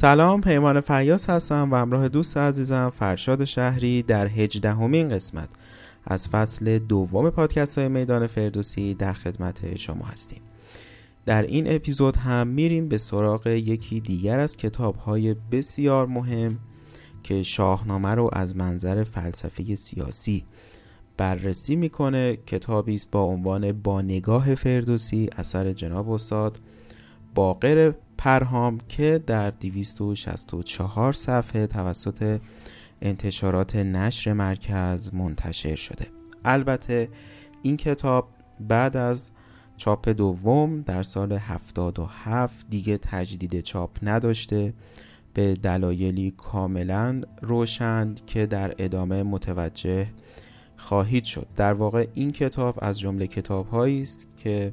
سلام پیمان فیاس هستم و همراه دوست عزیزم فرشاد شهری در هجدهمین قسمت. از فصل دوم پادکست های میدان فردوسی در خدمت شما هستیم. در این اپیزود هم میریم به سراغ یکی دیگر از کتاب های بسیار مهم که شاهنامه رو از منظر فلسفه سیاسی بررسی می‌کنه. کتابی است با عنوان با نگاه فردوسی اثر جناب استاد باقر پرهام که در 264 صفحه توسط انتشارات نشر مرکز منتشر شده. البته این کتاب بعد از چاپ دوم در سال 77 دیگه تجدید چاپ نداشته به دلایلی کاملا روشن که در ادامه متوجه خواهید شد. در واقع این کتاب از جمله کتاب است که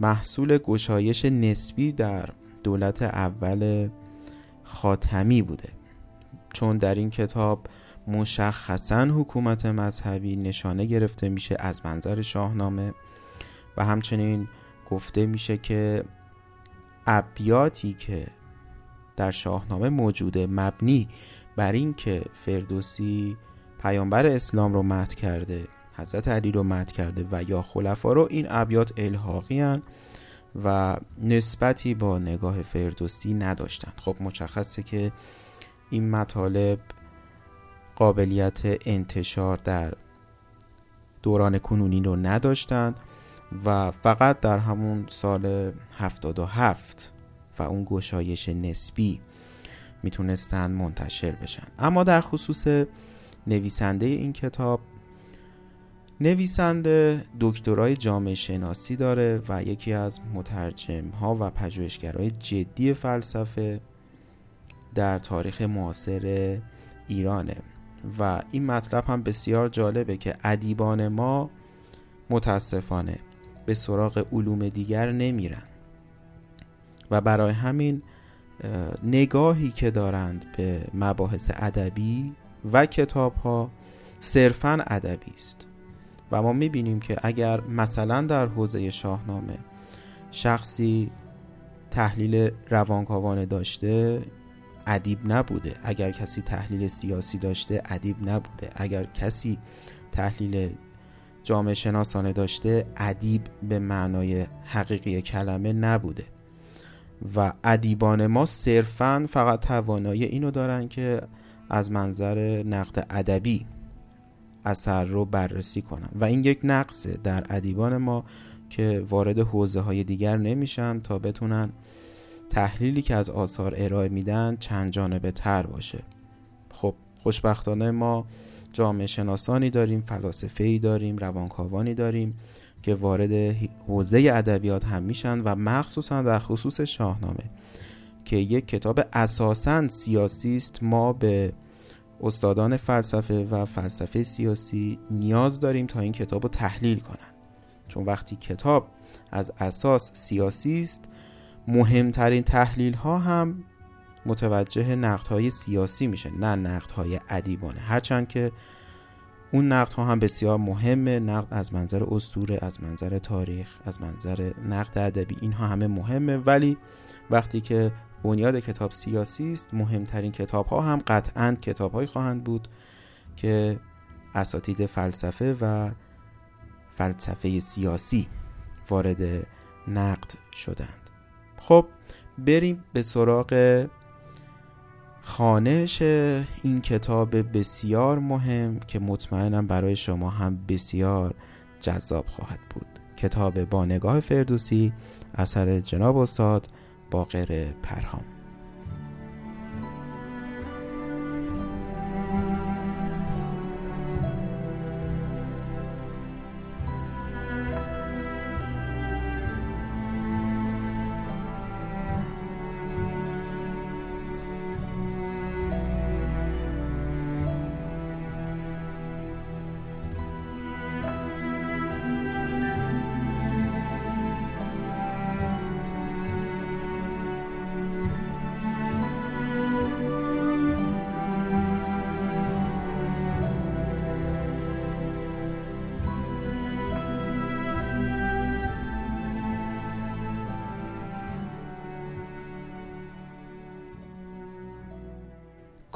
محصول گشایش نسبی در دولت اول خاتمی بوده. چون در این کتاب مشخصا حکومت مذهبی نشانه گرفته میشه از منظر شاهنامه و همچنین گفته میشه که ابیاتی که در شاهنامه موجوده مبنی بر اینکه فردوسی پیامبر اسلام رو مد کرده حضرت علی رو مد کرده و یا خلفا رو این ابیات الحاقی و نسبتی با نگاه فردوسی نداشتند. خب مشخصه که این مطالب قابلیت انتشار در دوران کنونی رو نداشتند و فقط در همون سال 77 و اون گشایش نسبی می‌تونستند منتشر بشن. اما در خصوص نویسنده این کتاب نویسنده دکترای جامعه شناسی داره و یکی از مترجم ها و پژوهشگرای جدی فلسفه در تاریخ معاصر ایرانه. و این مطلب هم بسیار جالبه که ادیبان ما متاسفانه به سراغ علوم دیگر نمیرن. و برای همین نگاهی که دارند به مباحث ادبی و کتاب ها صرفا ادبی است. و ما می‌بینیم که اگر مثلا در حوزه شاهنامه شخصی تحلیل روانکاوانه داشته ادیب نبوده. اگر کسی تحلیل سیاسی داشته ادیب نبوده. اگر کسی تحلیل جامعه شناسانه داشته ادیب به معنای حقیقی کلمه نبوده. و ادیبان ما صرفا فقط توانایی اینو دارن که از منظر نقد ادبی اثر رو بررسی کنن و این یک نقصه در ادیبان ما که وارد حوزه های دیگر نمیشن تا بتونن تحلیلی که از آثار ارائه میدن چند جانبه تر باشه. خب خوشبختانه ما جامعه شناسانی داریم فلاسفه ای داریم روانکاوانی داریم که وارد حوزه ادبیات هم میشن و مخصوصا در خصوص شاهنامه که یک کتاب اساسا سیاسی است. ما به استادان فلسفه و فلسفه سیاسی نیاز داریم تا این کتاب رو تحلیل کنن. چون وقتی کتاب از اساس سیاسی است مهمترین تحلیل ها هم متوجه نقد های سیاسی میشه نه نقد های ادیبانه. هرچند که اون نقد ها هم بسیار مهمه نقد از منظر اسطوره از منظر تاریخ از منظر نقد ادبی اینها همه مهمه. ولی وقتی که بنیاد کتاب سیاسی است. مهمترین کتاب ها هم قطعا کتاب هایی خواهند بود که اساتید فلسفه و فلسفه سیاسی وارد نقد شدند. خب بریم به سراغ خانش این کتاب بسیار مهم که مطمئنم برای شما هم بسیار جذاب خواهد بود. کتاب با نگاه فردوسی اثر جناب استاد باقر پرهام.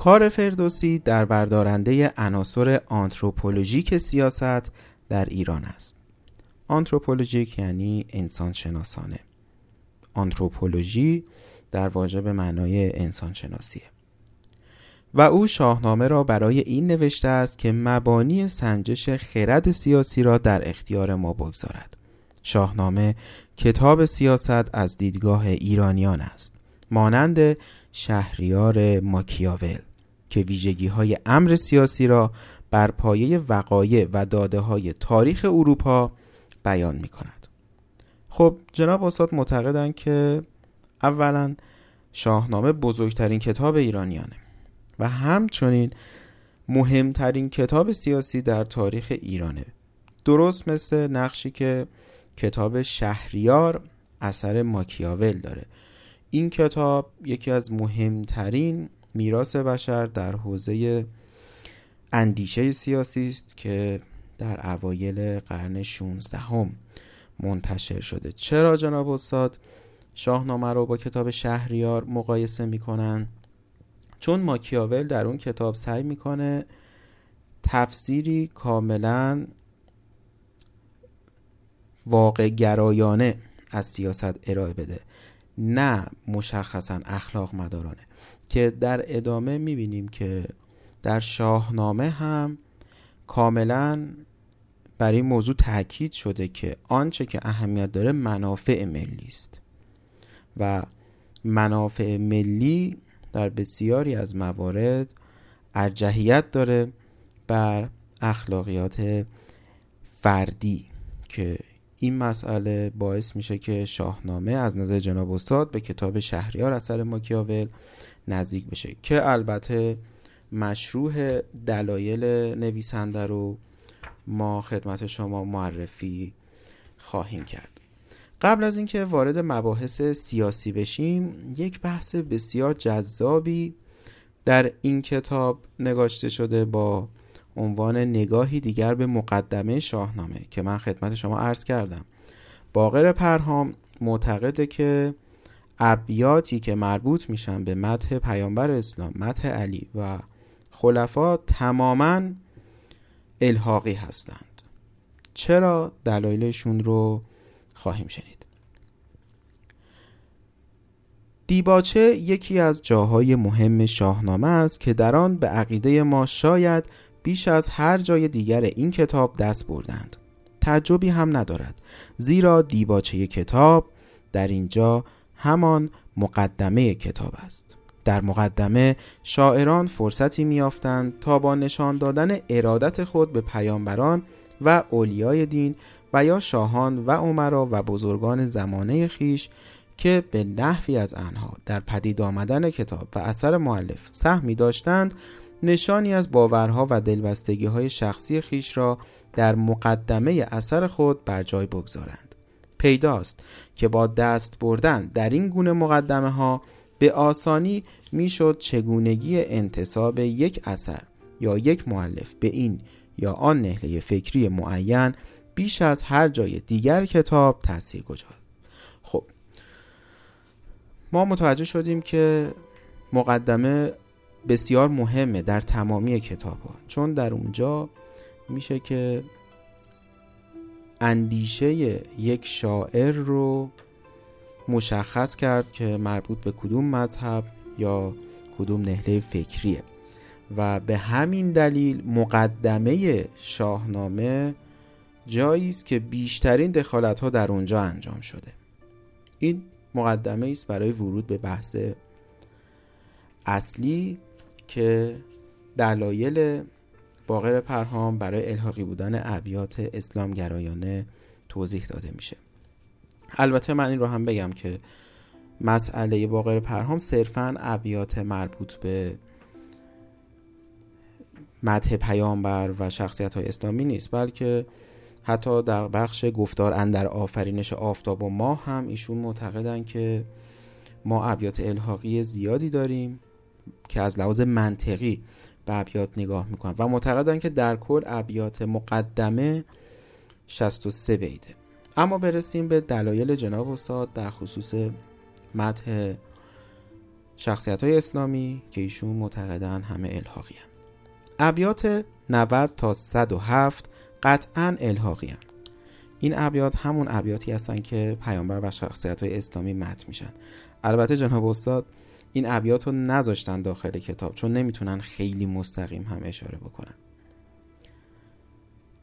کار فردوسی در بردارنده عناصر آنتروپولوژیک سیاست در ایران است. آنتروپولوژیک یعنی انسان شناسانه آنتروپولوژی در واژه به معنای انسان شناسیه و او شاهنامه را برای این نوشته است که مبانی سنجش خرد سیاسی را در اختیار ما بگذارد. شاهنامه کتاب سیاست از دیدگاه ایرانیان است. مانند شهریار ماکیاول. که ویژگی های امر سیاسی را بر پایه وقایع و داده های تاریخ اروپا بیان می کند خب جناب استاد معتقدند که اولا شاهنامه بزرگترین کتاب ایرانیانه و همچنین مهمترین کتاب سیاسی در تاریخ ایرانه. درست مثل نقشی که کتاب شهریار اثر ماکیاول داره. این کتاب یکی از مهمترین میراث بشر در حوزه اندیشه سیاسی است که در اوایل قرن 16 هم منتشر شده. چرا جناب استاد؟ شاهنامه رو با کتاب شهریار مقایسه می‌کنن. چون ماکیاول در اون کتاب سعی می‌کنه تفسیری کاملا واقع گرایانه از سیاست ارائه بده. نه مشخصا اخلاق مدارانه. که در ادامه می‌بینیم که در شاهنامه هم کاملا بر این موضوع تاکید شده که آنچه که اهمیت داره منافع ملی است. و منافع ملی در بسیاری از موارد ارجحیت داره بر اخلاقیات فردی که این مسئله باعث میشه که شاهنامه از نظر جناب استاد به کتاب شهریار اثر ماکیاول نزدیک بشه که البته مشروع دلایل نویسنده رو ما خدمت شما معرفی خواهیم کرد. قبل از اینکه وارد مباحث سیاسی بشیم یک بحث بسیار جذابی در این کتاب نگاشته شده با عنوان نگاهی دیگر به مقدمه شاهنامه که من خدمت شما عرض کردم. باقر پرهام معتقده که ابیاتی که مربوط میشن به متح پیامبر اسلام متح علی و خلفا تماما الحاقی هستند. چرا؟ دلایلشون رو خواهیم شنید. دیباچه یکی از جاهای مهم شاهنامه است که در آن به عقیده ما شاید بیش از هر جای دیگر این کتاب دست بردند. تعجبی هم ندارد زیرا دیباچه کتاب در اینجا همان مقدمه کتاب است. در مقدمه شاعران فرصتی میافتند تا با نشان دادن ارادت خود به پیامبران و اولیای دین و یا شاهان و عمرا و بزرگان زمانه خیش که به نحوی از آنها در پدید آمدن کتاب و اثر معلف سهمی داشتند نشانی از باورها و دلبستگی های شخصی خیش را در مقدمه اثر خود بر جای بگذارند. پیداست که با دست بردن در این گونه مقدمه ها به آسانی می‌شد چگونگی انتصاب یک اثر یا یک معلف به این یا آن نهله فکری معین بیش از هر جای دیگر کتاب تاثیر گذار خب ما متوجه شدیم که مقدمه بسیار مهمه در تمامی کتاب ها چون در اونجا میشه که اندیشه یک شاعر رو مشخص کرد که مربوط به کدوم مذهب یا کدوم نهله فکریه. و به همین دلیل مقدمه شاهنامه جایی است که بیشترین دخالت ها در اونجا انجام شده. این مقدمه است برای ورود به بحث اصلی که دلایل باقر پرهام برای الحاقی بودن ابیات اسلام گرایانه توضیح داده میشه. البته من این رو هم بگم که مسئله باقر پرهام صرفا ابیات مربوط به متح پیامبر و شخصیت های اسلامی نیست بلکه حتی در بخش گفتار اندر آفرینش آفتاب و ماه هم ایشون معتقدن که ما ابیات الحاقی زیادی داریم که از لحاظ منطقی به ابیات نگاه می‌کنن و معتقدن که در کل ابیات مقدمه 63 بیده اما برسیم به دلایل جناب استاد در خصوص متح شخصیت های اسلامی که ایشون معتقدن همه الحاقی هن. ابیات 90 تا 107 قطعا الحاقی هن. این ابیات همون ابیاتی هستن که پیامبر و شخصیت های اسلامی مت میشن البته جناب استاد این ابیات رو نذاشتن داخل کتاب چون نمی‌تونن خیلی مستقیم هم اشاره بکنن.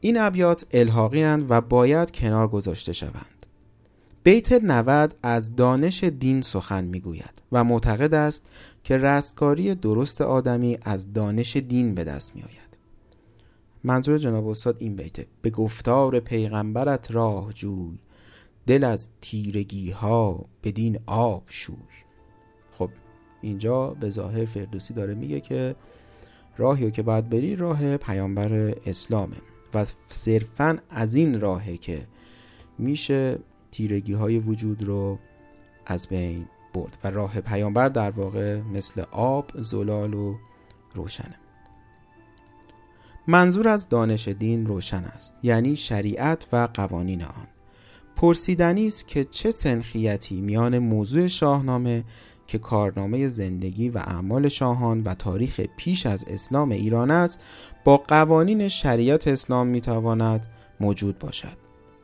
این ابیات الحاقی و باید کنار گذاشته شوند. بیت 90 از دانش دین سخن می‌گوید و معتقد است که رستگاری درست آدمی از دانش دین به دست می آید. منظور جناب استاد این بیته به گفتار پیغمبرت راه جوی دل از تیرگی ها بدین آب شوی. اینجا به ظاهر فردوسی داره میگه که راهی رو که باید بری راه پیامبر اسلامه و صرفا از این راهه که میشه تیرگی های وجود رو از بین برد و راه پیامبر در واقع مثل آب، زلال و روشنه. منظور از دانش دین روشن است یعنی شریعت و قوانین آن. پرسیدنی است که چه سنخیتی میان موضوع شاهنامه که کارنامه زندگی و اعمال شاهان و تاریخ پیش از اسلام ایران است با قوانین شریعت اسلام می‌تواند موجود باشد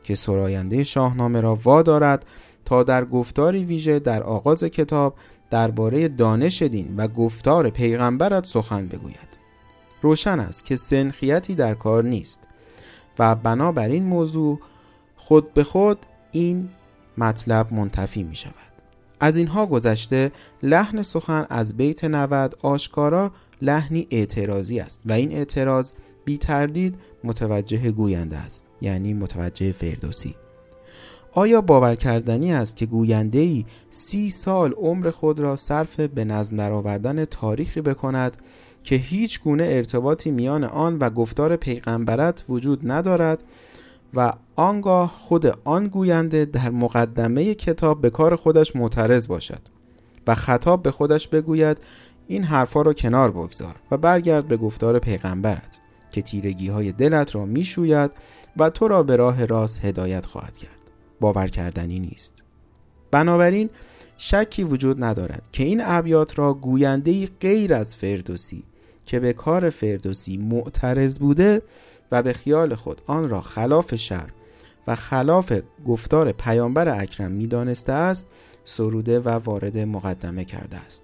که سراینده شاهنامه را وادارد تا در گفتاری ویژه در آغاز کتاب درباره دانش دین و گفتار پیغمبرت سخن بگوید. روشن است که سنخیتی در کار نیست و بنابراین موضوع خود به خود این مطلب منتفی می شود از اینها گذشته لحن سخن از بیت 90 آشکارا لحنی اعتراضی است و این اعتراض بی تردید متوجه گوینده است یعنی متوجه فردوسی. آیا باور کردنی است که گوینده ای سی سال عمر خود را صرف به نظم درآوردن تاریخی بکند که هیچ گونه ارتباطی میان آن و گفتار پیغمبرت وجود ندارد و آنگاه خود آن گوینده در مقدمه کتاب به کار خودش معترض باشد و خطاب به خودش بگوید این حرفا را کنار بگذار و برگرد به گفتار پیغمبرت که تیرگی های دلت را می‌شوید و تو را به راه راست هدایت خواهد کرد. باور کردنی نیست. بنابراین شکی وجود ندارد که این ابیات را گوینده غیر از فردوسی که به کار فردوسی معترض بوده و به خیال خود آن را خلاف شر و خلاف گفتار پیامبر اکرم می‌دانسته است سروده و وارد مقدمه کرده است.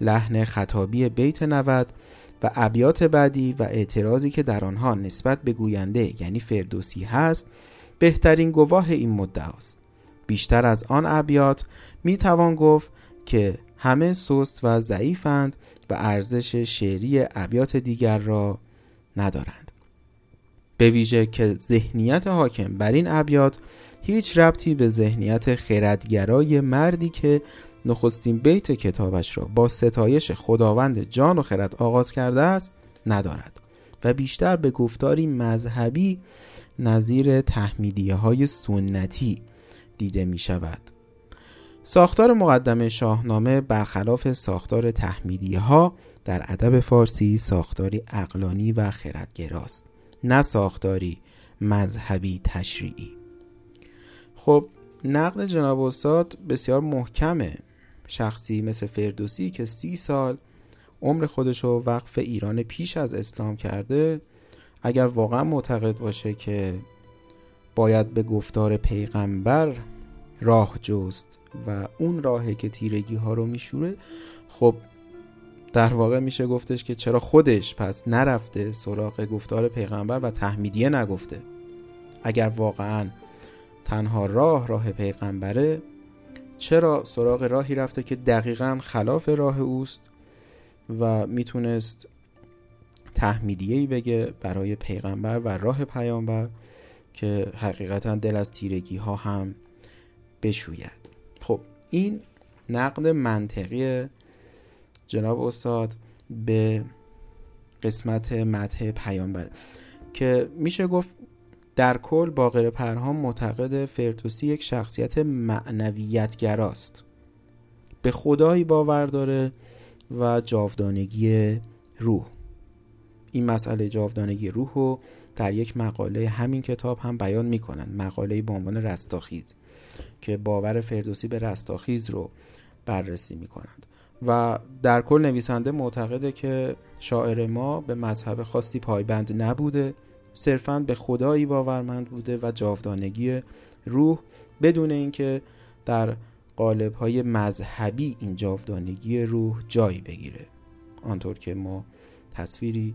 لحن خطابی بیت 90 و ابیات بعدی و اعتراضی که در آنها نسبت به گوینده یعنی فردوسی هست بهترین گواه این مدعا است. بیشتر از آن ابیات می توان گفت که همه سست و ضعیفند و ارزش شعری ابیات دیگر را ندارند. به ویژه که ذهنیت حاکم بر این ابیات هیچ ربطی به ذهنیت خردگرای مردی که نخستین بیت کتابش را با ستایش خداوند جان و خرد آغاز کرده است ندارد و بیشتر به گفتاری مذهبی نظیر تحمیدیه های سنتی دیده می شود ساختار مقدمه شاهنامه برخلاف ساختار تحمیدیه ها در ادب فارسی ساختاری اقلانی و خردگراست. نه ساختاری مذهبی تشریعی. خب نقد جناب استاد بسیار محکمه. شخصی مثل فردوسی که سی سال عمر خودش رو وقف ایران پیش از اسلام کرده اگر واقعا معتقد باشه که باید به گفتار پیغمبر راه جست و اون راهه که تیرگی ها رو میشوره خب در واقع میشه گفتش که چرا خودش پس نرفته سراغ گفتار پیغمبر و تحمیدیه نگفته. اگر واقعا تنها راه راه پیغمبره چرا سراغ راهی رفته که دقیقا خلاف راه اوست و می‌تونست تحمیدیهی بگه برای پیغمبر و راه پیامبر که حقیقتا دل از تیرگی ها هم بشوید؟ خب این نقد منطقی جناب استاد به قسمت متح پیامبر که میشه گفت در کل باقر پرهام معتقد فردوسی یک شخصیت معنویتگراست. به خدایی باور داره و جاودانگی روح. این مسئله جاودانگی روح رو در یک مقاله همین کتاب هم بیان می‌کنن. مقاله به عنوان رستاخیز که باور فردوسی به رستاخیز رو بررسی می‌کنند. و در کل نویسنده معتقده که شاعر ما به مذهب خاصی پایبند نبوده صرفا به خدایی باورمند بوده و جاودانگی روح بدون اینکه در قالب های مذهبی این جاودانگی روح جایی بگیره. آنطور که ما تصویری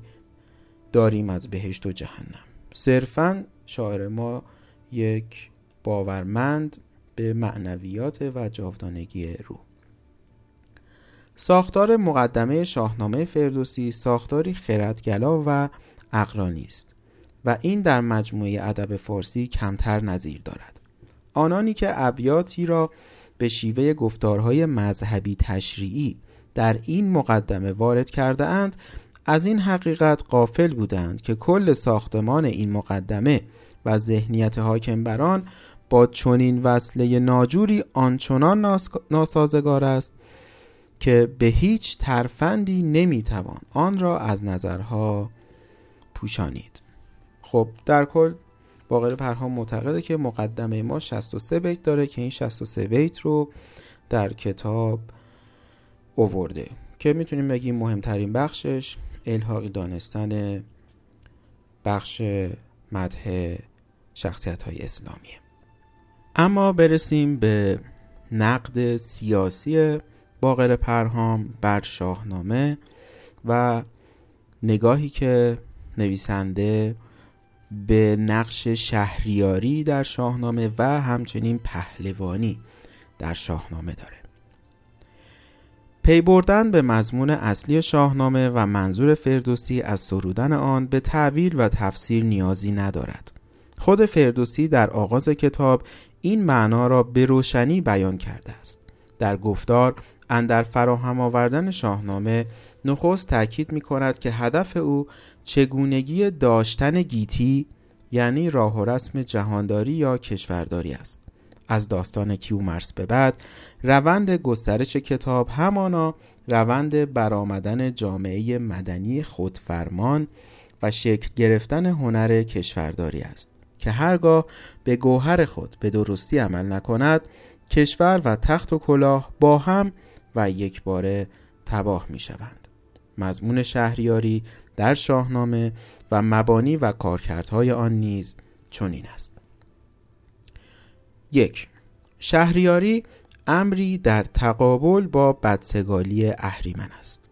داریم از بهشت و جهنم. صرفا شاعر ما یک باورمند به معنویات و جاودانگی روح. ساختار مقدمه شاهنامه فردوسی ساختاری خردگلا و اقرانی است و این در مجموعه ادب فارسی کمتر نظیر دارد. آنانی که ابیاتی را به شیوه گفتارهای مذهبی تشریعی در این مقدمه وارد کرده اند از این حقیقت قافل بودند که کل ساختمان این مقدمه و ذهنیت حاکم بر آن با چنین وصله ناجوری آنچنان ناسازگار است که به هیچ ترفندی نمی‌توان آن را از نظرها پوشانید. خب در کل باقر پرهام معتقده که مقدمه ما 63 بیت داره که این 63 بیت رو در کتاب اوورده که می‌تونیم بگیم مهمترین بخشش الحاقی دانستن بخش مدح شخصیت های اسلامیه. اما برسیم به نقد سیاسی باقر پرهام بر شاهنامه و نگاهی که نویسنده به نقش شهریاری در شاهنامه و همچنین پهلوانی در شاهنامه داره. پی بردن به مضمون اصلی شاهنامه و منظور فردوسی از سرودن آن به تعویل و تفسیر نیازی ندارد. خود فردوسی در آغاز کتاب این معنا را به روشنی بیان کرده است. در گفتار اندر فراهم آوردن شاهنامه نخست تاکید می کند که هدف او چگونگی داشتن گیتی یعنی راه و رسم جهانداری یا کشورداری است. از داستان کیومرس به بعد روند گسترش کتاب همانا روند برآمدن جامعه مدنی خودفرمان و شکل گرفتن هنر کشورداری است که هرگاه به گوهر خود به درستی عمل نکند کشور و تخت و کلاه با هم و یک باره تباه می شوند. مضمون شهریاری در شاهنامه و مبانی و کارکردهای آن نیز چنین است. یک شهریاری امری در تقابل با بدسگالی اهریمن است.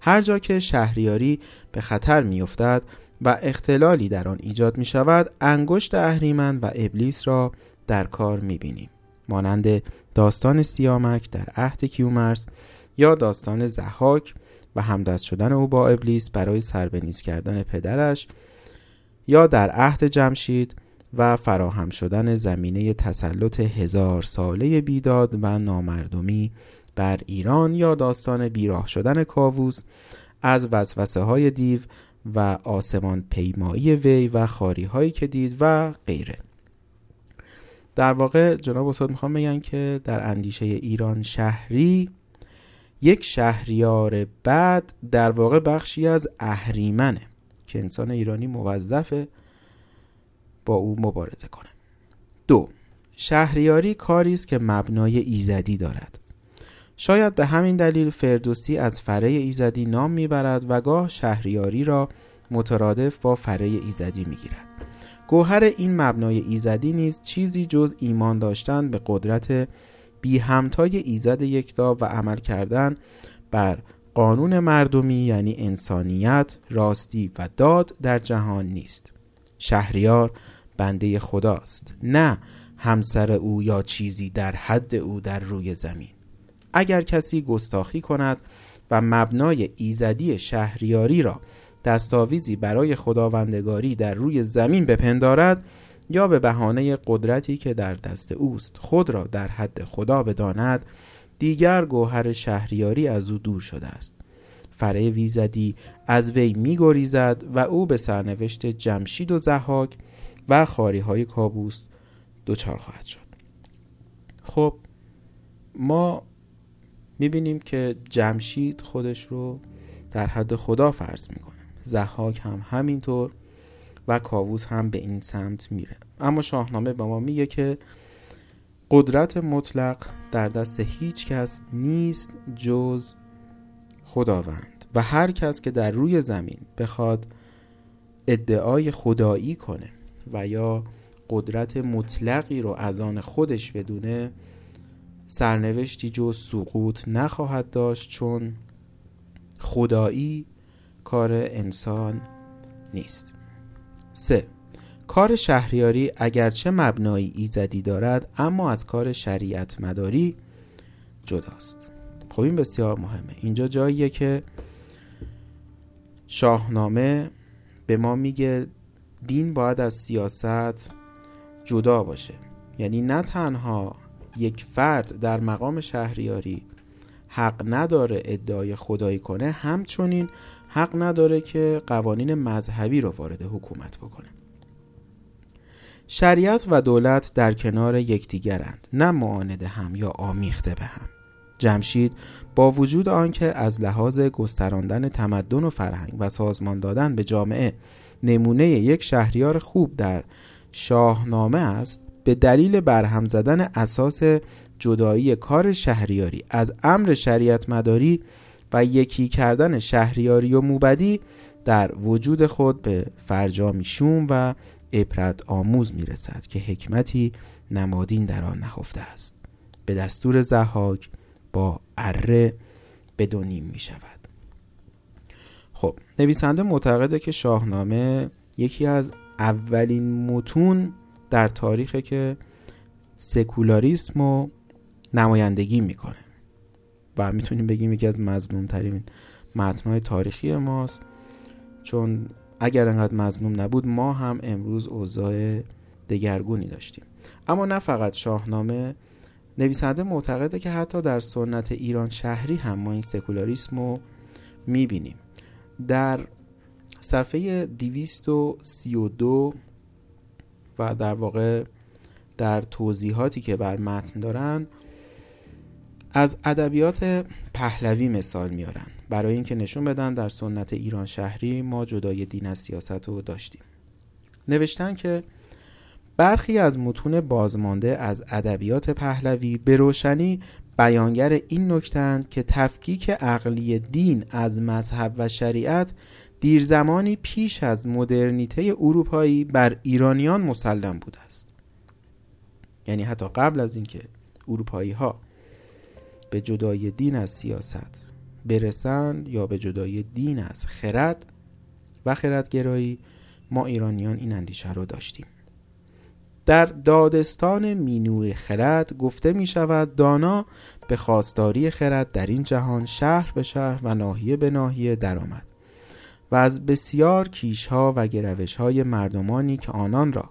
هر جا که شهریاری به خطر میافتد و اختلالی در آن ایجاد می شود انگشت اهریمن و ابلیس را در کار می بینیم مانند داستان سیامک در عهد کیومرس یا داستان زحاک و همدست شدن او با ابلیس برای سربنیز کردن پدرش یا در عهد جمشید و فراهم شدن زمینه تسلط هزار ساله بیداد و نامردمی بر ایران یا داستان بیراه شدن کاووس از وسوسه های دیو و آسمان پیمایی وی و خاری هایی که دید و غیره. در واقع جناب استاد می‌خوام بگن که در اندیشه ایران شهری یک شهریار بعد در واقع بخشی از اهریمنه که انسان ایرانی موظفه با او مبارزه کنه. دو شهریاری کاری است که مبنای ایزدی دارد. شاید به همین دلیل فردوسی از فره ایزدی نام می‌برد و گاه شهریاری را مترادف با فره ایزدی می‌گیرد. گوهر این مبنای ایزدی نیست چیزی جز ایمان داشتن به قدرت بی همتای ایزد یکتا و عمل کردن بر قانون مردمی یعنی انسانیت، راستی و داد در جهان نیست. شهریار بنده خداست نه همسر او یا چیزی در حد او در روی زمین. اگر کسی گستاخی کند و مبنای ایزدی شهریاری را دستاویزی برای خداوندگاری در روی زمین بپندارد یا به بهانه قدرتی که در دست اوست خود را در حد خدا بداند دیگر گوهر شهریاری از او دور شده است. فره ویزدی از وی میگریزد و او به سرنوشت جمشید و زحاک و خاری های کابوس دچار خواهد شد. خب ما می‌بینیم که جمشید خودش رو در حد خدا فرض می‌کنه زحاک هم همینطور و کاووس هم به این سمت میره. اما شاهنامه به ما میگه که قدرت مطلق در دست هیچ کس نیست جز خداوند و هر کس که در روی زمین بخواد ادعای خدایی کنه و یا قدرت مطلقی رو از آن خودش بدونه سرنوشتی جز سقوط نخواهد داشت چون خدایی کار انسان نیست. سه کار شهریاری اگرچه مبنایی ایزدی دارد اما از کار شریعت مداری جداست. خب این بسیار مهمه. اینجا جاییه که شاهنامه به ما میگه دین باید از سیاست جدا باشه. یعنی نه تنها یک فرد در مقام شهریاری حق نداره ادعای خدایی کنه همچنین حق نداره که قوانین مذهبی رو وارد حکومت بکنه. شریعت و دولت در کنار یکدیگرند نه معاند هم یا آمیخته به هم. جمشید با وجود آنکه از لحاظ گستراندن تمدن و فرهنگ و سازمان دادن به جامعه نمونه یک شهریار خوب در شاهنامه است به دلیل برهم زدن اساس جدایی کار شهریاری از امر شریعت مداری و یکی کردن شهریاری و موبدی در وجود خود به فرجامی شوم و عبرت آموز می رسد که حکمتی نمادین در آن نهفته است. به دستور زحاک با اره بدونیم می شود خب نویسنده معتقده که شاهنامه یکی از اولین متون در تاریخ که سکولاریسم و نمایندگی می‌کنه. و می‌تونیم بگیم یکی از مظلوم ترین متنهای تاریخی ماست. چون اگر انقدر مظلوم نبود ما هم امروز اوضاع دگرگونی داشتیم. اما نه فقط شاهنامه نویسنده معتقده که حتی در سنت ایران شهری هم ما این سکولاریسم رو می‌بینیم. در صفحه 232 و در واقع در توضیحاتی که بر متن دارن از ادبیات پهلوی مثال میارن. برای اینکه نشون بدن در سنت ایران شهری ما جدای دین از سیاست رو داشتیم. نوشتن که برخی از متون بازمانده از ادبیات پهلوی به روشنی بیانگر این نکتند که تفکیک عقلی دین از مذهب و شریعت دیر زمانی پیش از مدرنیته اروپایی بر ایرانیان مسلم بوده است. یعنی حتی قبل از اینکه اروپایی ها به جدای دین از سیاست برسند یا به جدای دین از خرد و خردگرایی ما ایرانیان این اندیشه رو داشتیم. در دادستان مینوی خرد گفته می شود دانا به خواستاری خرد در این جهان شهر به شهر و ناحیه به ناحیه درآمد و از بسیار کیشها و گروشهای مردمانی که آنان را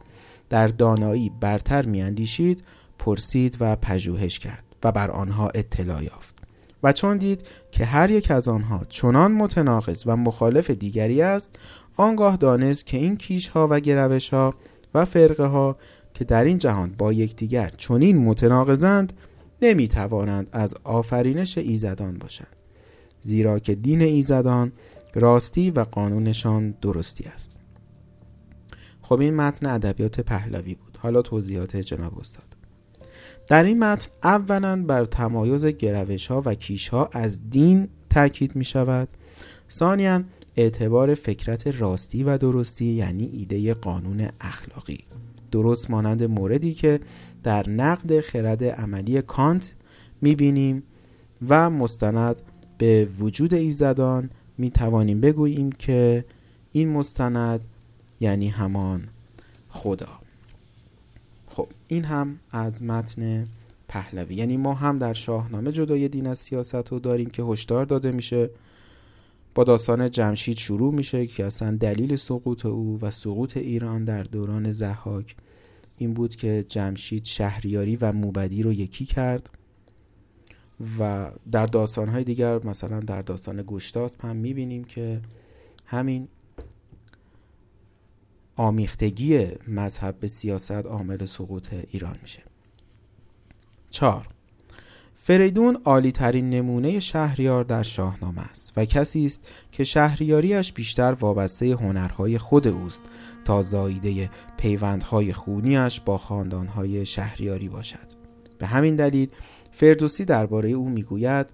در دانایی برتر میاندیشید پرسید و پژوهش کرد. و بر آنها اطلاع یافت. و چون دید که هر یک از آنها چنان متناقض و مخالف دیگری است آنگاه دانست که این کیش ها و گروش ها و فرقه ها که در این جهان با یکدیگر چنین متناقضند نمی توانند از آفرینش ایزدان باشند. زیرا که دین ایزدان راستی و قانونشان درستی است. خب این متن ادبیات پهلوی بود. حالا توضیحات جناب استاد. در این متن اولا بر تمایز گروش ها و کیش ها از دین تاکید می شود ثانیا اعتبار فکرت راستی و درستی یعنی ایده قانون اخلاقی. درست مانند موردی که در نقد خرد عملی کانت می بینیم و مستند به وجود ایزدان می توانیم بگوییم که این مستند یعنی همان خدا. خب این هم از متن پهلوی. یعنی ما هم در شاهنامه جدای دین از سیاست رو داریم که هشدار داده میشه. با داستان جمشید شروع میشه که اصلا دلیل سقوط او و سقوط ایران در دوران زحاک این بود که جمشید شهریاری و موبدی رو یکی کرد و در داستانهای دیگر مثلا در داستان گشتاسپ هم می‌بینیم که همین آمیختگی مذهب به سیاست عامل سقوط ایران میشه. چهار فریدون عالی ترین نمونه شهریار در شاهنامه است و کسی است که شهریاریش بیشتر وابسته هنرهای خود اوست تا زاییده پیوندهای خونیش با خاندانهای شهریاری باشد. به همین دلیل فردوسی درباره او می‌گوید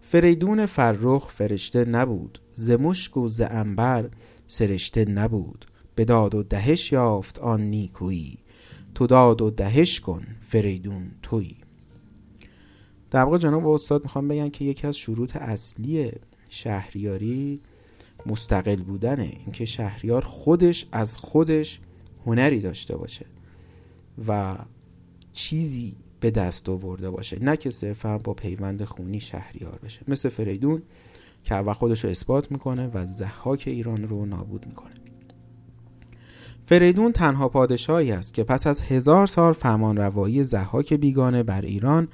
فریدون فرخ فرشته نبود ز مشک و ز انبر سرشته نبود. به داد و دهش یافت آن نیکویی. تو داد و دهش کن فریدون تویی. در واقع جناب استاد می‌خوام بگن که یکی از شروط اصلی شهریاری مستقل بودنه. اینکه شهریار خودش از خودش هنری داشته باشه و چیزی به دست آورده باشه. نه که صرفا با پیوند خونی شهریار بشه. مثل فریدون که اول خودش رو اثبات می‌کنه و زحاک ایران رو نابود می‌کنه. فریدون تنها پادشاهی است که پس از هزار سال فرمان روایی زحاک بیگانه بر ایران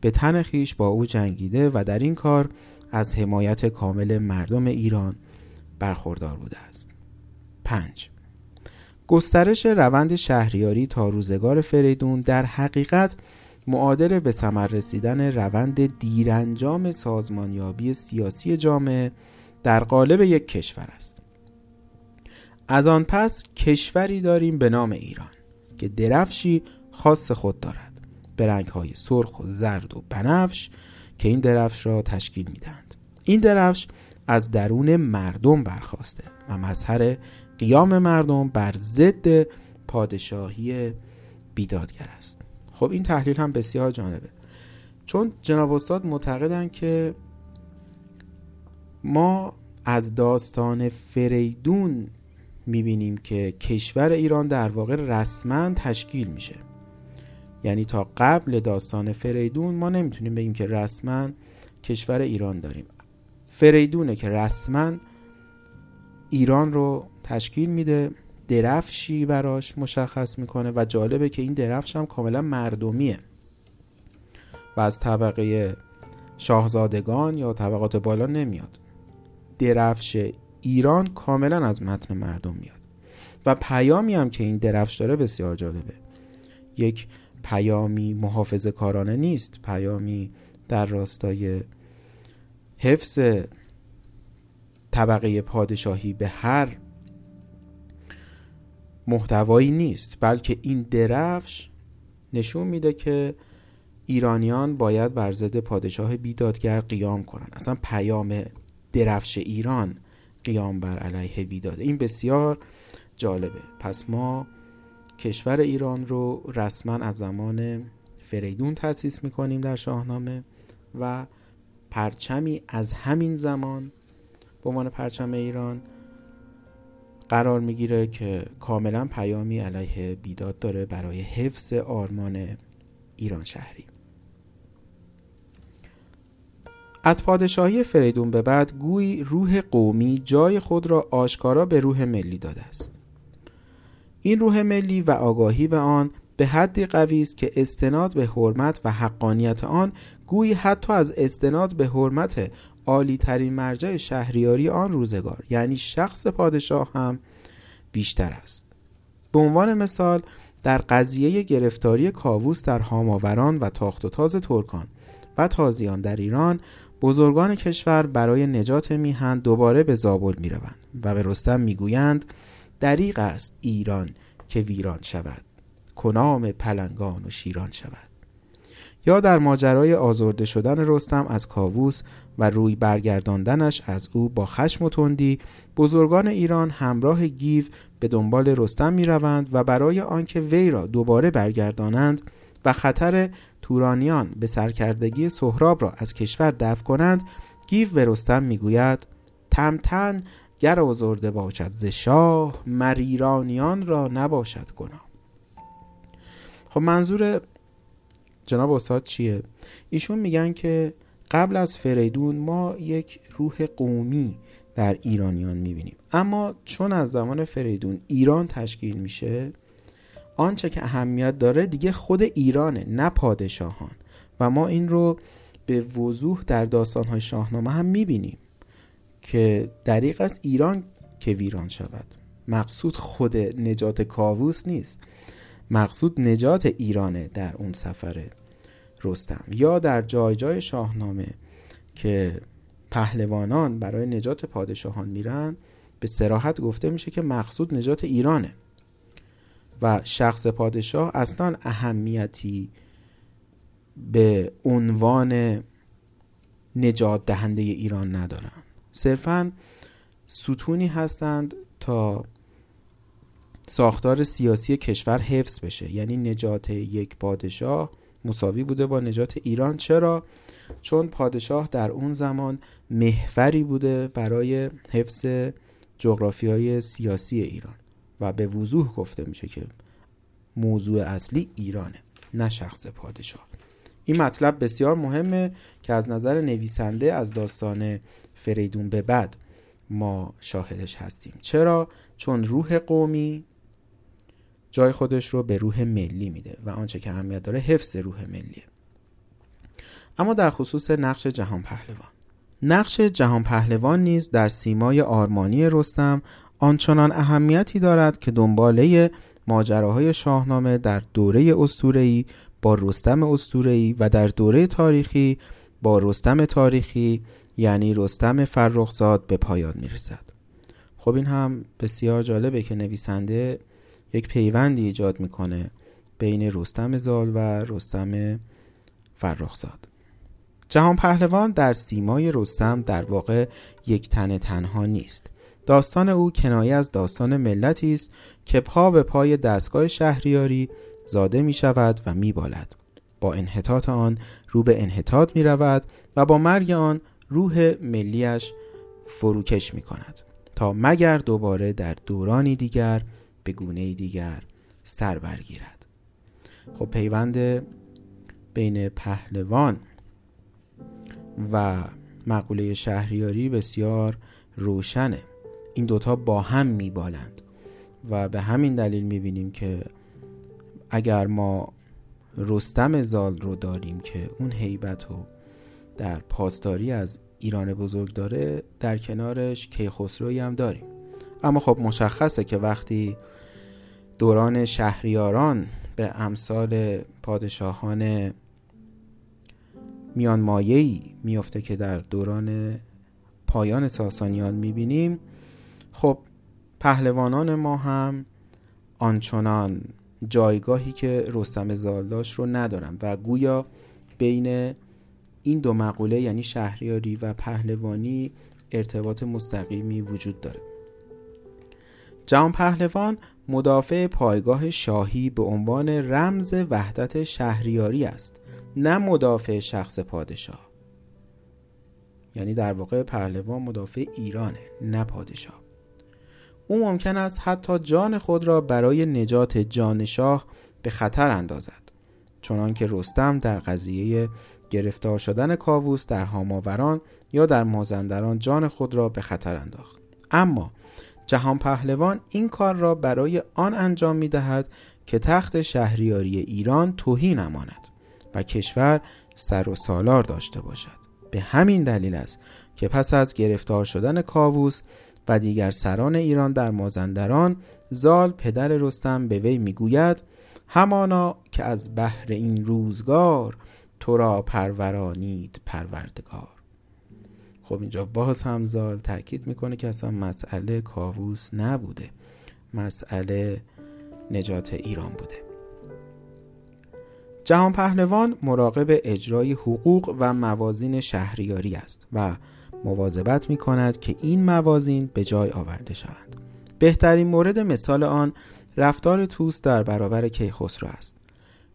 به تن خیش با او جنگیده و در این کار از حمایت کامل مردم ایران برخوردار بوده است 5. گسترش روند شهریاری تا روزگار فریدون در حقیقت معادل به ثمر رسیدن روند دیرانجام سازمانیابی سیاسی جامعه در قالب یک کشور است از آن پس کشوری داریم به نام ایران که درفشی خاص خود دارد. به رنگ های سرخ و زرد و بنفش که این درفش را تشکیل می‌دهند. این درفش از درون مردم برخواسته و مظهر قیام مردم بر ضد پادشاهی بیدادگر است. خب این تحلیل هم بسیار جانبه چون جناب استاد معتقدن که ما از داستان فریدون می‌بینیم که کشور ایران در واقع رسما تشکیل میشه. یعنی تا قبل داستان فریدون ما نمی‌تونیم بگیم که رسما کشور ایران داریم. فریدونه که رسما ایران رو تشکیل میده درفشی براش مشخص می‌کنه و جالبه که این درفش هم کاملا مردمیه. و از طبقه شاهزادگان یا طبقات بالا نمیاد. درفش ایران کاملا از متن مردم میاد. و پیامی هم که این درفش داره بسیار جالبه. یک پیامی محافظ کارانه نیست. پیامی در راستای حفظ طبقه پادشاهی به هر محتوایی نیست. بلکه این درفش نشون میده که ایرانیان باید بر ضد پادشاه بیدادگر قیام کنند اصلا پیام درفش ایران قیام بر علیه بیداده این بسیار جالبه. پس ما کشور ایران رو رسما از زمان فریدون تأسیس می‌کنیم در شاهنامه و پرچمی از همین زمان به عنوان پرچم ایران قرار می‌گیره که کاملا پیامی علیه بیداد داره برای حفظ آرمان ایران شهری. از پادشاهی فریدون به بعد گوی روح قومی جای خود را آشکارا به روح ملی داده است. این روح ملی و آگاهی به آن به حدی قوی است که استناد به حرمت و حقانیت آن گویی حتی از استناد به حرمت عالی ترین مرجع شهریاری آن روزگار یعنی شخص پادشاه هم بیشتر است. به عنوان مثال در قضیه گرفتاری کاووس در هاماوران و تاخت و تاز ترکان و تازیان در ایران بزرگان کشور برای نجات میهن دوباره به زابل می روند و به رستم می‌گویند دریق است ایران که ویران شود. کنام پلنگان و شیران شود. یا در ماجرای آزرده شدن رستم از کاووس و روی برگرداندنش از او با خشم و تندی بزرگان ایران همراه گیو به دنبال رستم می روند و برای آنکه وی را دوباره برگردانند و خطر تورانیان به سرکردگی سهراب را از کشور دفع کنند گیو به رستم می‌گوید تمتن گر آزرده باشد ز شاه مریرانیان را نباشد گناه. خب منظور جناب استاد چیه؟ ایشون میگن که قبل از فریدون ما یک روح قومی در ایرانیان می‌بینیم. اما چون از زمان فریدون ایران تشکیل میشه آنچه که اهمیت داره دیگه خود ایرانه نه پادشاهان. و ما این رو به وضوح در داستانهای شاهنامه هم می‌بینیم که دریق از ایران که ویران شود. مقصود خود نجات کاووس نیست. مقصود نجات ایرانه در اون سفر رستم. یا در جای جای شاهنامه که پهلوانان برای نجات پادشاهان میرن به سراحت گفته میشه که مقصود نجات ایرانه. و شخص پادشاه اصلا اهمیتی به عنوان نجات دهنده ایران ندارن. صرفا ستونی هستند تا ساختار سیاسی کشور حفظ بشه. یعنی نجات یک پادشاه مساوی بوده با نجات ایران. چرا؟ چون پادشاه در اون زمان محوری بوده برای حفظ جغرافی های سیاسی ایران. و به وضوح گفته میشه که موضوع اصلی ایرانه نه شخص پادشاه. این مطلب بسیار مهمه که از نظر نویسنده از داستان فریدون به بعد ما شاهدش هستیم. چرا؟ چون روح قومی جای خودش رو به روح ملی میده و آنچه که اهمیت داره حفظ روح ملیه. اما در خصوص نقش جهان پهلوان. نقش جهان پهلوان نیز در سیمای آرمانی رستم آنچنان اهمیتی دارد که دنباله ماجراهای شاهنامه در دوره استورهی با رستم استورهی و در دوره تاریخی با رستم تاریخی یعنی رستم فرخزاد به پایان می‌رسد. خب این هم بسیار جالبه که نویسنده یک پیوندی ایجاد می‌کنه بین رستم زال و رستم فرخزاد. جهان پهلوان در سیمای رستم در واقع یک تن تنها نیست. داستان او کنایه از داستان ملتی است که پا به پای دستگاه شهریاری زاده می شود و می بالد. با انحطاط آن رو به انحطاط می رود و با مرگ آن روح ملیش فروکش می کند تا مگر دوباره در دورانی دیگر به گونه دیگر سر برگیرد خب پیوند بین پهلوان و مقوله شهریاری بسیار روشنه این دوتا با هم میبالند. و به همین دلیل می‌بینیم که اگر ما رستم زال رو داریم که اون حیبت رو در پاسداری از ایران بزرگ داره در کنارش کیخسروی هم داریم. اما خب مشخصه که وقتی دوران شهریاران به امثال پادشاهان میان مایهی میفته که در دوران پایان ساسانیان می‌بینیم خب پهلوانان ما هم آنچنان جایگاهی که رستم زالداش رو ندارن و گویا بین این دو مقوله یعنی شهریاری و پهلوانی ارتباط مستقیمی وجود داره. جهان پهلوان مدافع پایگاه شاهی به عنوان رمز وحدت شهریاری است نه مدافع شخص پادشاه. یعنی در واقع پهلوان مدافع ایرانه نه پادشاه. او ممکن است حتی جان خود را برای نجات جان شاه به خطر اندازد. چنان که رستم در قضیه گرفتار شدن کاووس در هاماوران یا در مازندران جان خود را به خطر انداخت. اما جهان پهلوان این کار را برای آن انجام می دهد که تخت شهریاری ایران توهی نماند و کشور سر و سالار داشته باشد. به همین دلیل است که پس از گرفتار شدن کاووس و دیگر سران ایران در مازندران زال پدر رستم به وی می‌گوید همانا که از بحر این روزگار تو را پرورانید پروردگار. خب اینجا باز هم زال تاکید می‌کنه که اصلا مسئله کاووس نبوده. مسئله نجات ایران بوده. جهان پهلوان مراقب اجرای حقوق و موازین شهریاری است و مواظبت می کند که این موازین به جای آورده شوند بهترین مورد مثال آن رفتار توس در برابر کیخسرو است.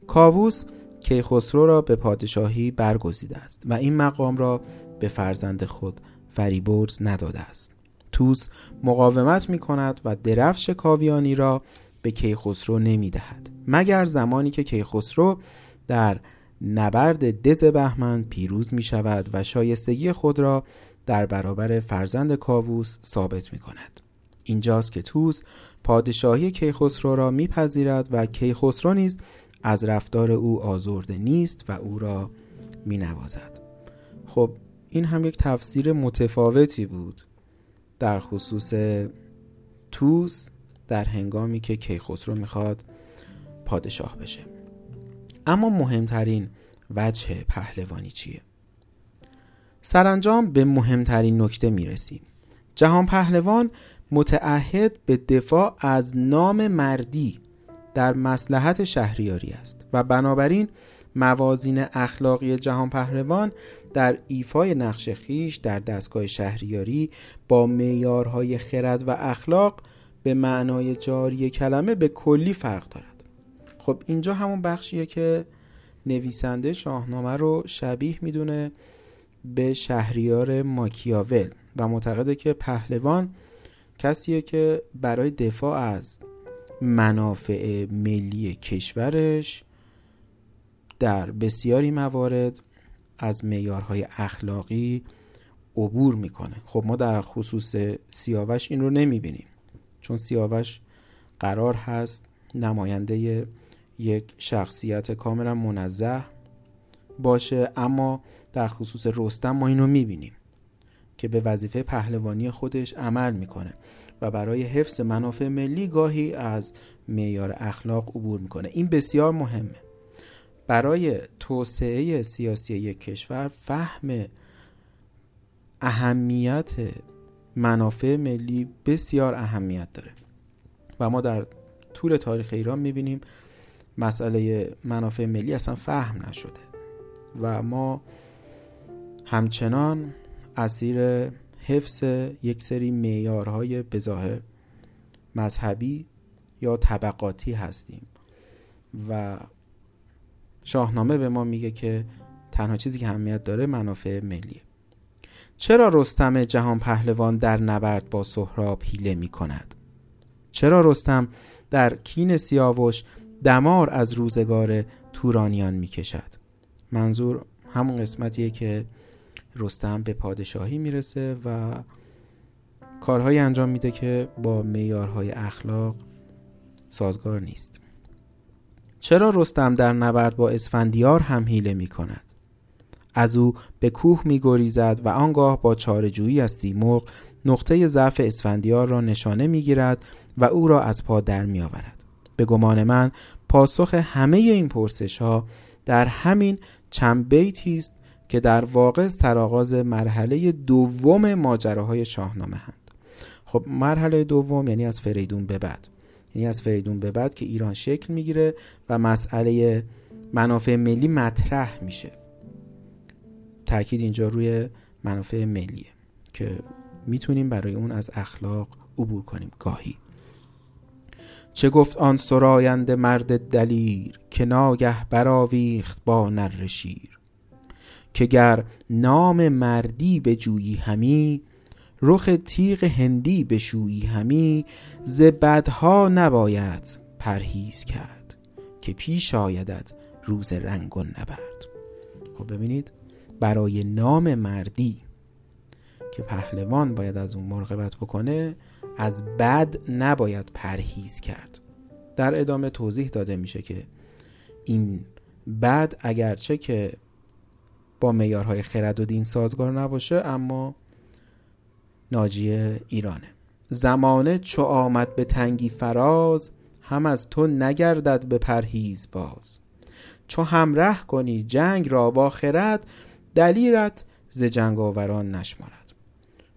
کاووس کیخسرو را به پادشاهی برگزیده است و این مقام را به فرزند خود فریبرز نداده است. توس مقاومت می کند و درفش کاویانی را به کیخسرو نمی دهد مگر زمانی که کیخسرو در نبرد دز بهمن پیروز می شود و شایستگی خود را در برابر فرزند کاووس ثابت می کند. اینجاست که توس پادشاهی کیخسرو را میپذیرد و کیخسرو نیز از رفتار او آزرده نیست و او را می نوازد. خب این هم یک تفسیر متفاوتی بود در خصوص توس در هنگامی که کیخسرو می‌خواد پادشاه بشه اما مهمترین وجه پهلوانی چیه؟ سرانجام به مهمترین نکته می‌رسیم. جهان پهلوان متعهد به دفاع از نام مردی در مسلحت شهریاری است و بنابراین موازین اخلاقی جهان پهلوان در ایفای نقش خیش در دستگاه شهریاری با معیارهای خرد و اخلاق به معنای جاری کلمه به کلی فرق دارد. خب اینجا همون بخشیه که نویسنده شاهنامه رو شبیه می‌دونه. به شهریار ماکیاول و معتقده که پهلوان کسیه که برای دفاع از منافع ملی کشورش در بسیاری موارد از معیارهای اخلاقی عبور می‌کنه. خب ما در خصوص سیاوش این رو نمی‌بینیم چون سیاوش قرار هست نماینده یک شخصیت کاملا منزه باشه اما در خصوص رستم ما اینو می‌بینیم که به وظیفه پهلوانی خودش عمل می‌کنه و برای حفظ منافع ملی گاهی از معیار اخلاق عبور می‌کنه. این بسیار مهمه. برای توسعه سیاسی یک کشور فهم اهمیت منافع ملی بسیار اهمیت داره. و ما در طول تاریخ ایران می‌بینیم مسئله منافع ملی اصلا فهم نشده و ما همچنان اسیر حفظ یک سری معیارهای بظاهر مذهبی یا طبقاتی هستیم و شاهنامه به ما میگه که تنها چیزی که اهمیت داره منافع ملیه چرا رستم جهان پهلوان در نبرد با سهراب حیله می کند؟ چرا رستم در کین سیاوش دمار از روزگار تورانیان می کشد؟ منظور همون قسمتیه که رستم به پادشاهی می‌رسه و کارهایی انجام میده که با معیارهای اخلاق سازگار نیست چرا رستم در نبرد با اسفندیار هم حیله می کند؟ از او به کوه می گریزد و آنگاه با چارجویی از سیمرغ نقطه ضعف اسفندیار را نشانه می گیرد و او را از پا در می آورد. به گمان من پاسخ همه این پرسش ها در همین چند بیتی است که در واقع سرآغاز مرحله دوم ماجراهای شاهنامه هند. خب مرحله دوم یعنی از فریدون به بعد. یعنی از فریدون به بعد که ایران شکل می‌گیره و مسئله منافع ملی مطرح میشه. تاکید اینجا روی منافع ملیه که می‌تونیم برای اون از اخلاق عبور کنیم. گاهی. چه گفت آن سراینده مرد دلیر که ناگه براویخت با نر شیر؟ که گر نام مردی به جویی همی رخ تیغ هندی به شویی همی ز بدها نباید پرهیز کرد که پیش آیدد روز رنگ و نبرد. خب ببینید برای نام مردی که پهلوان باید از اون مراقبت بکنه از بد نباید پرهیز کرد. در ادامه توضیح داده میشه که این بد اگرچه که با میارهای خرد و دین سازگار نباشه اما ناجی ایرانه. زمانه چو آمد به تنگی فراز هم از تو نگردد به پرهیز باز. چو همره کنی جنگ را با خرد دلیرت ز جنگاوران نشمارد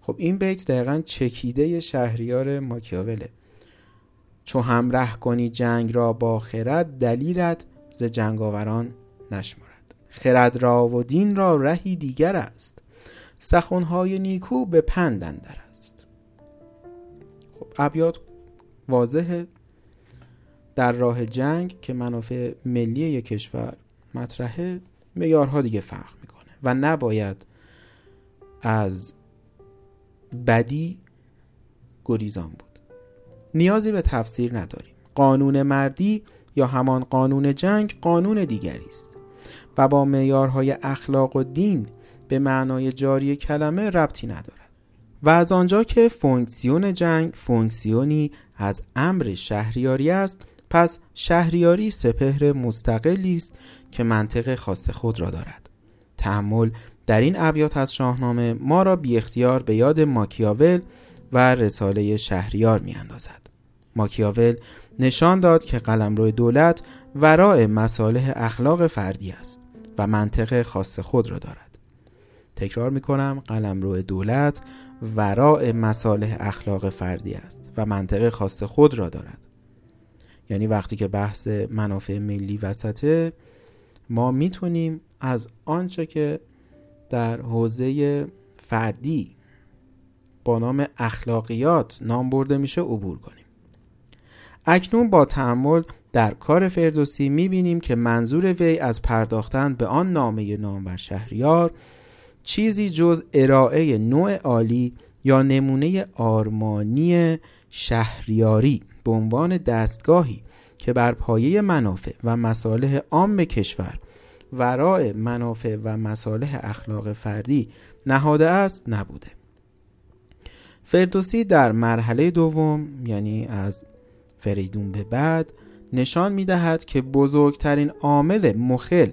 خب این بیت دقیقا چکیده شهریار ماکیاوله. چو همره کنی جنگ را با خرد دلیرت ز جنگاوران نشمارد خرد را و دین را رهی دیگر است. سخنهای نیکو به پند اندر است. خب ابیات واضحه. در راه جنگ که منافع ملی یک کشور مطرحه معیارها دیگه فرق می‌کنه و نباید از بدی گریزان بود. نیازی به تفسیر نداریم. قانون مردی یا همان قانون جنگ قانون دیگری است. با معیارهای اخلاق و دین به معنای جاری کلمه ربطی ندارد. و از آنجا که فونکسیون جنگ فونکسیونی از امر شهریاری است پس شهریاری سپهر مستقلی است که منطق خاص خود را دارد. تحمل در این ابیات از شاهنامه ما را بی اختیار به یاد ماکیاول و رساله شهریار می اندازد. ماکیاول نشان داد که قلمرو دولت ورای مصالح اخلاق فردی است. و منطق خاص خود را دارد. تکرار می‌کنم قلمرو دولت وراء مصالح اخلاق فردی است و منطقه خاص خود را دارد یعنی وقتی که بحث منافع ملی وسطه ما می‌تونیم از آنچه که در حوزه فردی با نام اخلاقیات نام برده میشه عبور کنیم اکنون با تعمل در کار فردوسی می‌بینیم که منظور وی از پرداختن به آن نامه نامور شهریار چیزی جز ارائه نوع عالی یا نمونه آرمانی شهریاری به عنوان دستگاهی که بر پایه منافع و مصالح عام کشور ورای منافع و مصالح اخلاق فردی نهاده است نبوده. فردوسی در مرحله دوم یعنی از فریدون به بعد نشان می دهد که بزرگترین عامل مخل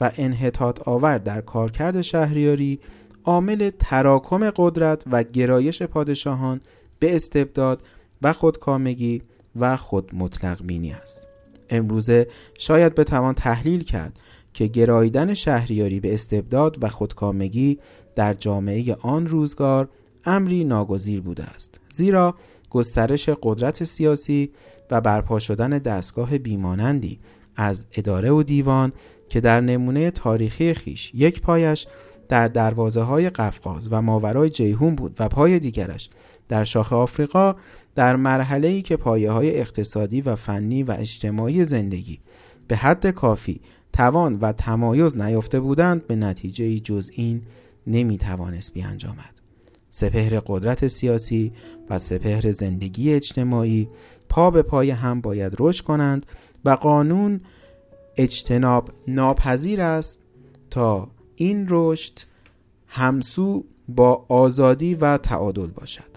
و انحطاط آور در کارکرد شهریاری عامل تراکم قدرت و گرایش پادشاهان به استبداد و خودکامگی و خود مطلق بینی است. امروزه شاید بتوان تحلیل کرد که گراییدن شهریاری به استبداد و خودکامگی در جامعه آن روزگار امری ناگزیر بوده است. زیرا گسترش قدرت سیاسی و برپا شدن دستگاه بیمانندی از اداره و دیوان که در نمونه تاریخی خیش یک پایش در دروازه های قفقاز و ماورای جیهون بود و پای دیگرش در شاخ آفریقا در مرحله ای که پایه های اقتصادی و فنی و اجتماعی زندگی به حد کافی توان و تمایز نیافته بودند به نتیجه جز این نمی توانست بیانجامد. سپهر قدرت سیاسی و سپهر زندگی اجتماعی پا به پای هم باید رشد کنند و قانون اجتناب ناپذیر است تا این رشد همسو با آزادی و تعادل باشد.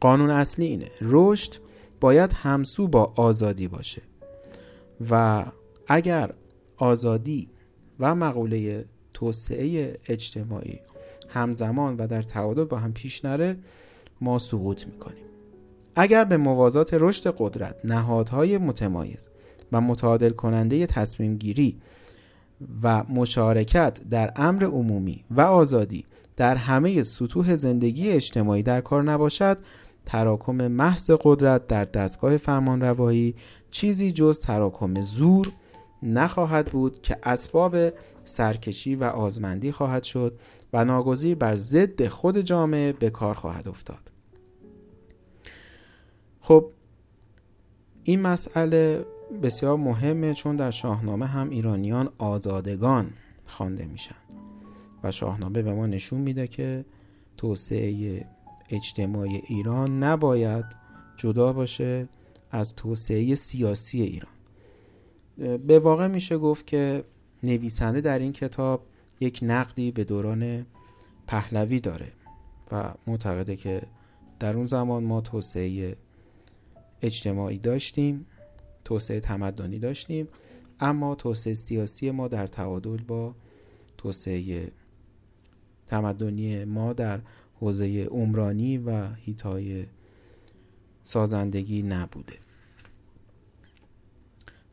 قانون اصلی اینه. رشد باید همسو با آزادی باشه و اگر آزادی و مقوله توسعه اجتماعی همزمان و در تعادل با هم پیش نره ما سقوط می‌کنیم. اگر به موازات رشد قدرت نهادهای متمایز و متعادل کننده تصمیم گیری و مشارکت در امر عمومی و آزادی در همه سطوح زندگی اجتماعی در کار نباشد تراکم محض قدرت در دستگاه فرمانروایی چیزی جز تراکم زور نخواهد بود که اسباب سرکشی و آزمندی خواهد شد و ناگزیر بر ضد خود جامعه به کار خواهد افتاد. خب این مسئله بسیار مهمه چون در شاهنامه هم ایرانیان آزادگان خوانده میشن و شاهنامه به ما نشون میده که توسعه اجتماعی ایران نباید جدا باشه از توسعه سیاسی ایران. به واقع میشه گفت که نویسنده در این کتاب یک نقدی به دوران پهلوی داره و معتقده که در اون زمان ما توسعه اجتماعی داشتیم توسعه تمدنی داشتیم اما توسعه سیاسی ما در تعادل با توسعه تمدنی ما در حوزه عمرانی و هیتای سازندگی نبوده.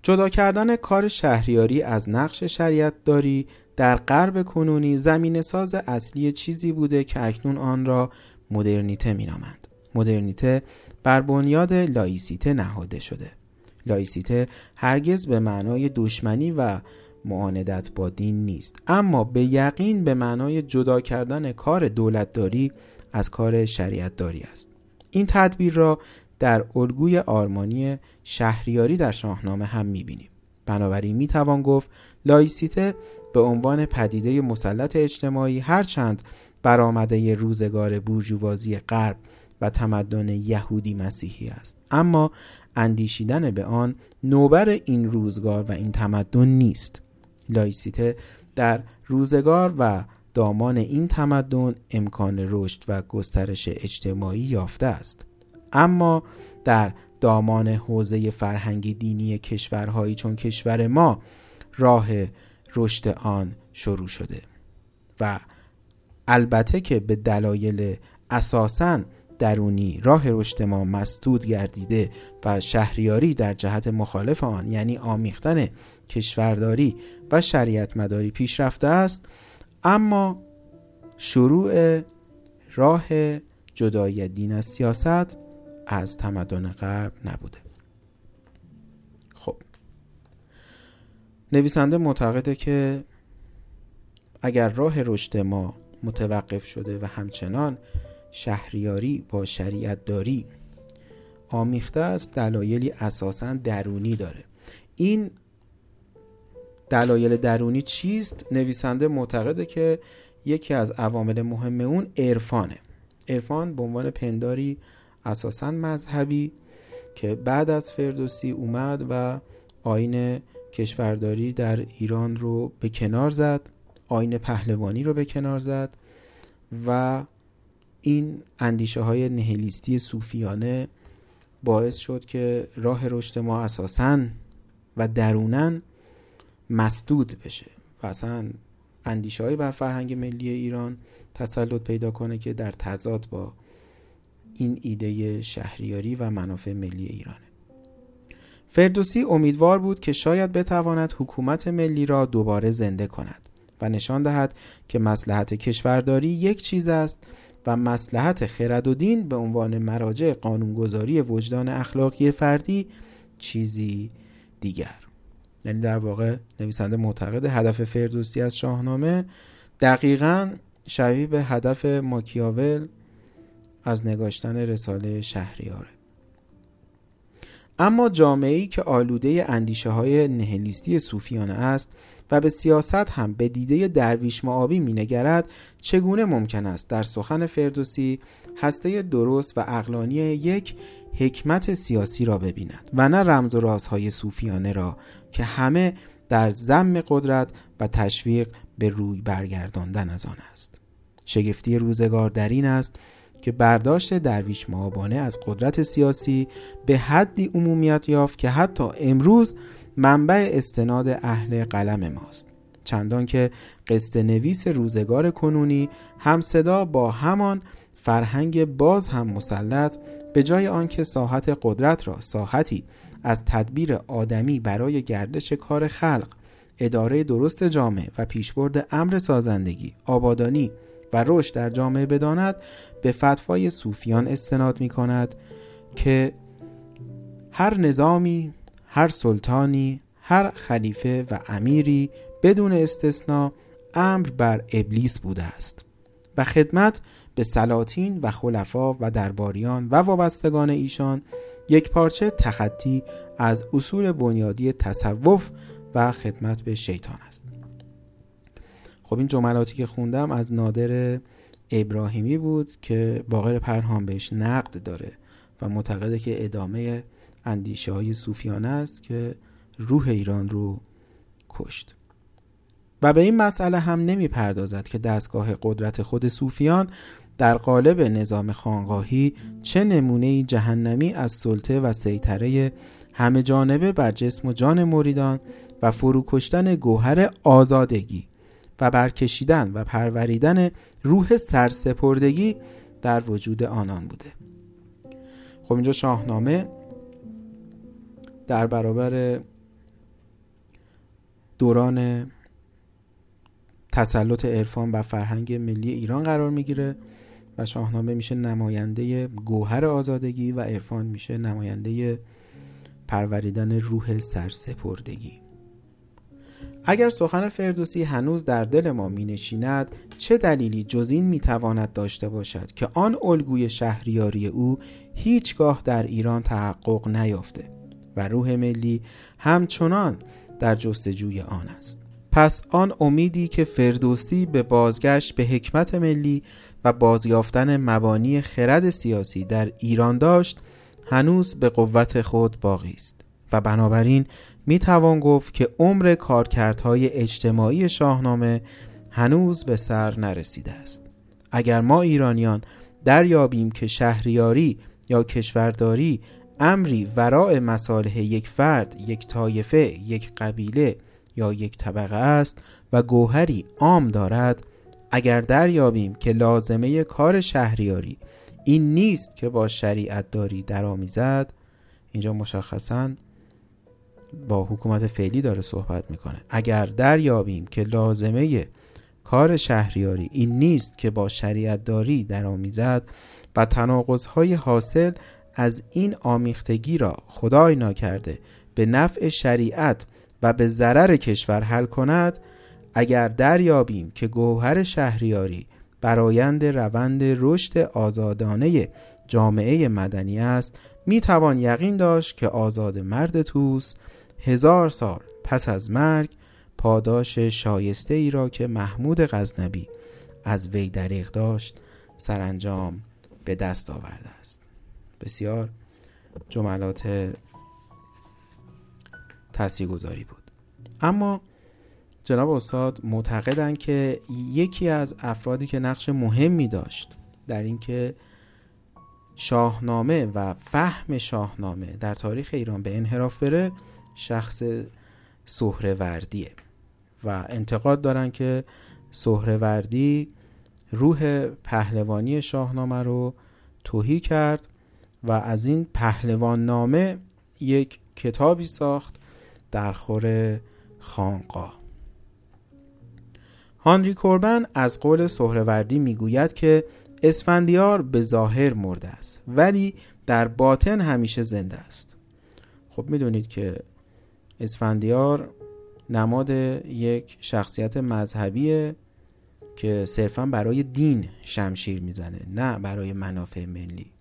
جدا کردن کار شهریاری از نقش شریعت داری در غرب کنونی زمین ساز اصلی چیزی بوده که اکنون آن را مدرنیته می نامند. مدرنیته بر بنیاد لایسیته نهاده شده. لایسیته هرگز به معنای دشمنی و معاندت با دین نیست اما به یقین به معنای جدا کردن کار دولتداری از کار شریعت داری است این تدبیر را در الگوی آرمانی شهریاری در شاهنامه هم می‌بینیم. بنابراین می‌توان گفت لایسیته به عنوان پدیده مسلط اجتماعی هرچند برآمده روزگار بورژوازی غرب و تمدن یهودی مسیحی است. اما اندیشیدن به آن نوبر این روزگار و این تمدن نیست. لایسیته در روزگار و دامان این تمدن امکان رشد و گسترش اجتماعی یافته است. اما در دامان حوزه فرهنگی دینی کشورهایی چون کشور ما راه رشد آن شروع شده و البته که به دلایل اساساً درونی راه رشد ما مسدود گردیده و شهریاری در جهت مخالف آن یعنی آمیختن کشورداری و شریعت مداری پیشرفته است اما شروع راه جدایی دین از سیاست از تمدن غرب نبوده. خب. نویسنده معتقده که اگر راه رشد ما متوقف شده و همچنان شهریاری با شریعت داری آمیخته است دلایلی اساسا درونی داره. این دلایل درونی چیست؟ نویسنده معتقده که یکی از عوامل مهم اون عرفانه. عرفان به عنوان پنداری اساسا مذهبی که بعد از فردوسی اومد و آین کشورداری در ایران رو به کنار زد آین پهلوانی رو به کنار زد و این اندیشه های نهلیستی صوفیانه باعث شد که راه رشد ما اساسا و درونن مسدود بشه و اصلا اندیشه های بر فرهنگ ملی ایران تسلط پیدا کنه که در تضاد با این ایده شهریاری و منافع ملی ایرانه. فردوسی امیدوار بود که شاید بتواند حکومت ملی را دوباره زنده کند و نشان دهد که مسلحت کشورداری یک چیز است و مسلحت خرد و دین به عنوان مراجع قانونگذاری وجدان اخلاقی فردی چیزی دیگر. یعنی در واقع نویسنده معتقد هدف فردوسی از شاهنامه دقیقا شبیه به هدف ماکیاول از نگاشتن رساله شهریاره. اما جامعه که آلوده اندیشه های نهلیستی صوفیانه است و به سیاست هم به دیده درویش معابی مینگرد چگونه ممکن است در سخن فردوسی هسته درست و اقلانی یک حکمت سیاسی را ببیند و نه رمز و رازهای صوفیانه را که همه در زم قدرت و تشویق به روی برگرداندن از آن است. شگفتی روزگار در این است که برداشت درویش معابانه از قدرت سیاسی به حدی عمومیت یافت که حتی امروز منبع استناد اهل قلم ماست. چندان که قصه نویس روزگار کنونی هم صدا با همان فرهنگ باز هم مسلط به جای آنکه ساحت قدرت را ساحتی از تدبیر آدمی برای گردش کار خلق اداره درست جامعه و پیشبرد امر سازندگی آبادانی و رشد در جامعه بداند به فتوای صوفیان استناد می کند که هر نظامی هر سلطانی هر خلیفه و امیری بدون استثنا امر بر ابلیس بوده است و خدمت به سلاطین و خلفا و درباریان و وابستگان ایشان یک پارچه تخطی از اصول بنیادی تصوف و خدمت به شیطان است. خب این جملاتی که خوندم از نادر ابراهیمی بود که باقر پرهام بهش نقد داره و معتقده که ادامه اندیشه های صوفیانه است که روح ایران رو کشت. و به این مسئله هم نمی پردازد که دستگاه قدرت خود صوفیان در قالب نظام خانقاهی چه نمونه جهنمی از سلطه و سیطره همه جانبه بر جسم و جان مریدان و فروکشتن گوهر آزادگی و برکشیدن و پروریدن روح سرسپردگی در وجود آنان بوده. خب اینجا شاهنامه در برابر دوران تسلط عرفان و فرهنگ ملی ایران قرار می‌گیره و شاهنامه میشه نماینده گوهر آزادگی و عرفان میشه نماینده پروریدن روح سرسپردگی. اگر سخن فردوسی هنوز در دل ما می نشیند چه دلیلی جز این می تواند داشته باشد که آن الگوی شهریاری او هیچگاه در ایران تحقق نیافته و روح ملی همچنان در جستجوی آن است؟ پس آن امیدی که فردوسی به بازگشت به حکمت ملی و بازیافتن مبانی خرد سیاسی در ایران داشت هنوز به قوت خود باقی است. و بنابراین می توان گفت که عمر کارکردهای اجتماعی شاهنامه هنوز به سر نرسیده است. اگر ما ایرانیان دریابیم که شهریاری یا کشورداری امری وراء مصالح یک فرد، یک طایفه، یک قبیله یا یک طبقه است و گوهری عام دارد اگر دریابیم که لازمه کار شهریاری این نیست که با شریعت داری درآمیزد اینجا مشخصا با حکومت فعلی داره صحبت می‌کنه. اگر دریابیم که لازمه کار شهریاری این نیست که با شریعت داری درآمیزد و تناقض حاصل از این آمیختگی را خدای ناکرده به نفع شریعت و به ضرر کشور حل کند اگر دریابیم که گوهر شهریاری برایند روند رشد آزادانه جامعه مدنی است می توان یقین داشت که آزاد مرد توس هزار سال پس از مرگ پاداش شایسته ای را که محمود غزنبی از وی دریغ داشت سرانجام به دست آورده است. بسیار جملات تاثیرگذاری بود. اما جناب استاد معتقدند که یکی از افرادی که نقش مهمی داشت در اینکه شاهنامه و فهم شاهنامه در تاریخ ایران به انحراف بره شخص سهروردیه و انتقاد دارن که سهروردی روح پهلوانی شاهنامه رو توهی کرد و از این پهلوان نامه یک کتابی ساخت در خور خانقاه هانری کوربن از قول سهروردی می‌گوید که اسفندیار به ظاهر مرده است ولی در باطن همیشه زنده است. خب می‌دونید که اسفندیار نماد یک شخصیت مذهبیه که صرفا برای دین شمشیر می‌زنه نه برای منافع ملی.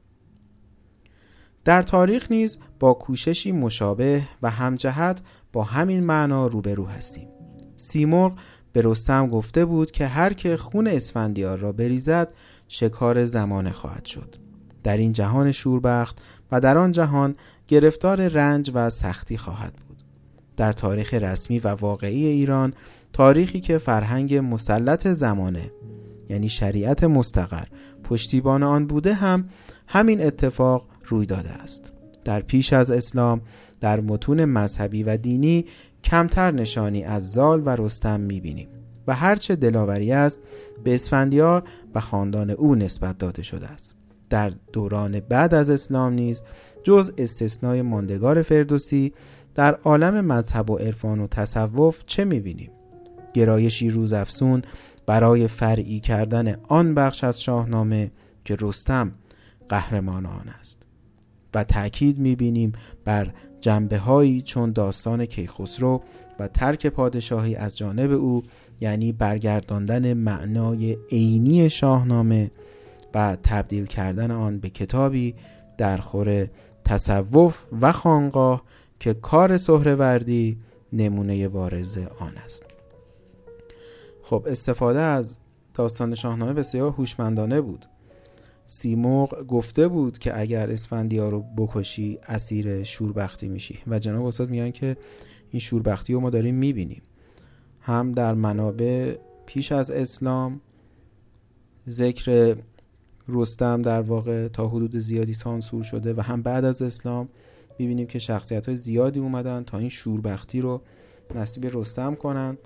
در تاریخ نیز با کوششی مشابه و همجهت با همین معنا روبرو هستیم. سیمرغ به رستم گفته بود که هر که خون اسفندیار را بریزد شکار زمانه خواهد شد. در این جهان شوربخت و در آن جهان گرفتار رنج و سختی خواهد بود. در تاریخ رسمی و واقعی ایران تاریخی که فرهنگ مسلط زمانه یعنی شریعت مستقر. پشتیبان آن بوده هم همین اتفاق روی داده است. در پیش از اسلام در متون مذهبی و دینی کمتر نشانی از زال و رستم می‌بینیم و هرچه دلاوری است به اسفندیار و خاندان او نسبت داده شده است. در دوران بعد از اسلام نیز جز استثنای ماندگار فردوسی در عالم مذهب و عرفان و تصوف چه می‌بینیم؟ گرایشی روزافزون برای فرعی کردن آن بخش از شاهنامه که رستم قهرمان آن است. و تأکید می‌بینیم بر جنبه هایی چون داستان کیخسرو و ترک پادشاهی از جانب او یعنی برگرداندن معنای عینی شاهنامه و تبدیل کردن آن به کتابی در خور تصوف و خانقاه که کار سهروردی نمونه بارز آن است. خب استفاده از داستان شاهنامه بسیار هوشمندانه بود. سیمرغ گفته بود که اگر اسفندیار رو بکشی اسیر شوربختی میشی. و جناب استاد میگن که این شوربختی رو ما داریم می‌بینیم. هم در منابع پیش از اسلام ذکر رستم در واقع تا حدود زیادی سانسور شده و هم بعد از اسلام می‌بینیم که شخصیت های زیادی اومدن تا این شوربختی رو نصیب رستم کنن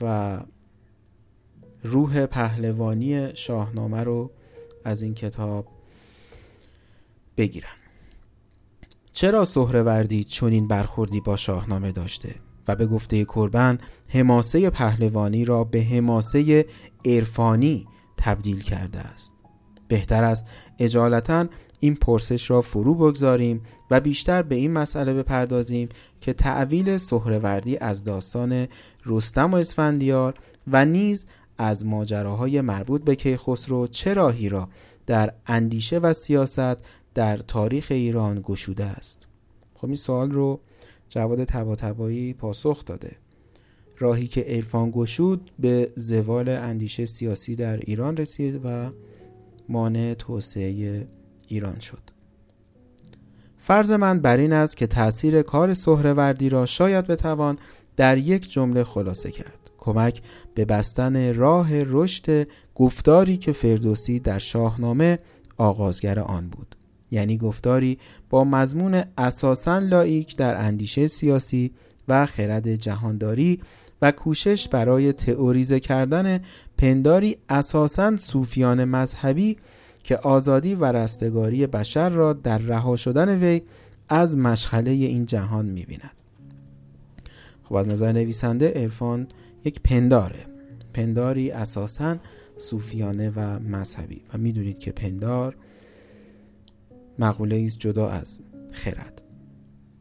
و روح پهلوانی شاهنامه رو از این کتاب بگیرن. چرا سهروردی چنین برخوردی با شاهنامه داشته و به گفته کربن حماسه پهلوانی را به حماسه عرفانی تبدیل کرده است؟ بهتر است اجالتا این پرسش را فرو بگذاریم و بیشتر به این مسئله بپردازیم که تعویل سهروردی از داستان رستم و اسفندیار و نیز از ماجراهای مربوط به کیخسرو چه راهی را در اندیشه و سیاست در تاریخ ایران گشوده است. خب این سوال رو جواد تباتبایی پاسخ داده. راهی که عرفان گشود به زوال اندیشه سیاسی در ایران رسید و مانع توسعه ایران شد. فرض من بر این است که تأثیر کار سهروردی را شاید بتوان در یک جمله خلاصه کرد. کمک به بستن راه رشد گفتاری که فردوسی در شاهنامه آغازگر آن بود. یعنی گفتاری با مضمون اساسا لایک در اندیشه سیاسی و خرد جهانداری و کوشش برای تئوریزه کردن پنداری اساسا صوفیان مذهبی که آزادی و رستگاری بشر را در رها شدن وی از مشخله این جهان می‌بیند. خب از نظر نویسنده عرفان یک پنداره پنداری اساسا صوفیانه و مذهبی و می‌دونید که پندار مقوله است جدا از خرد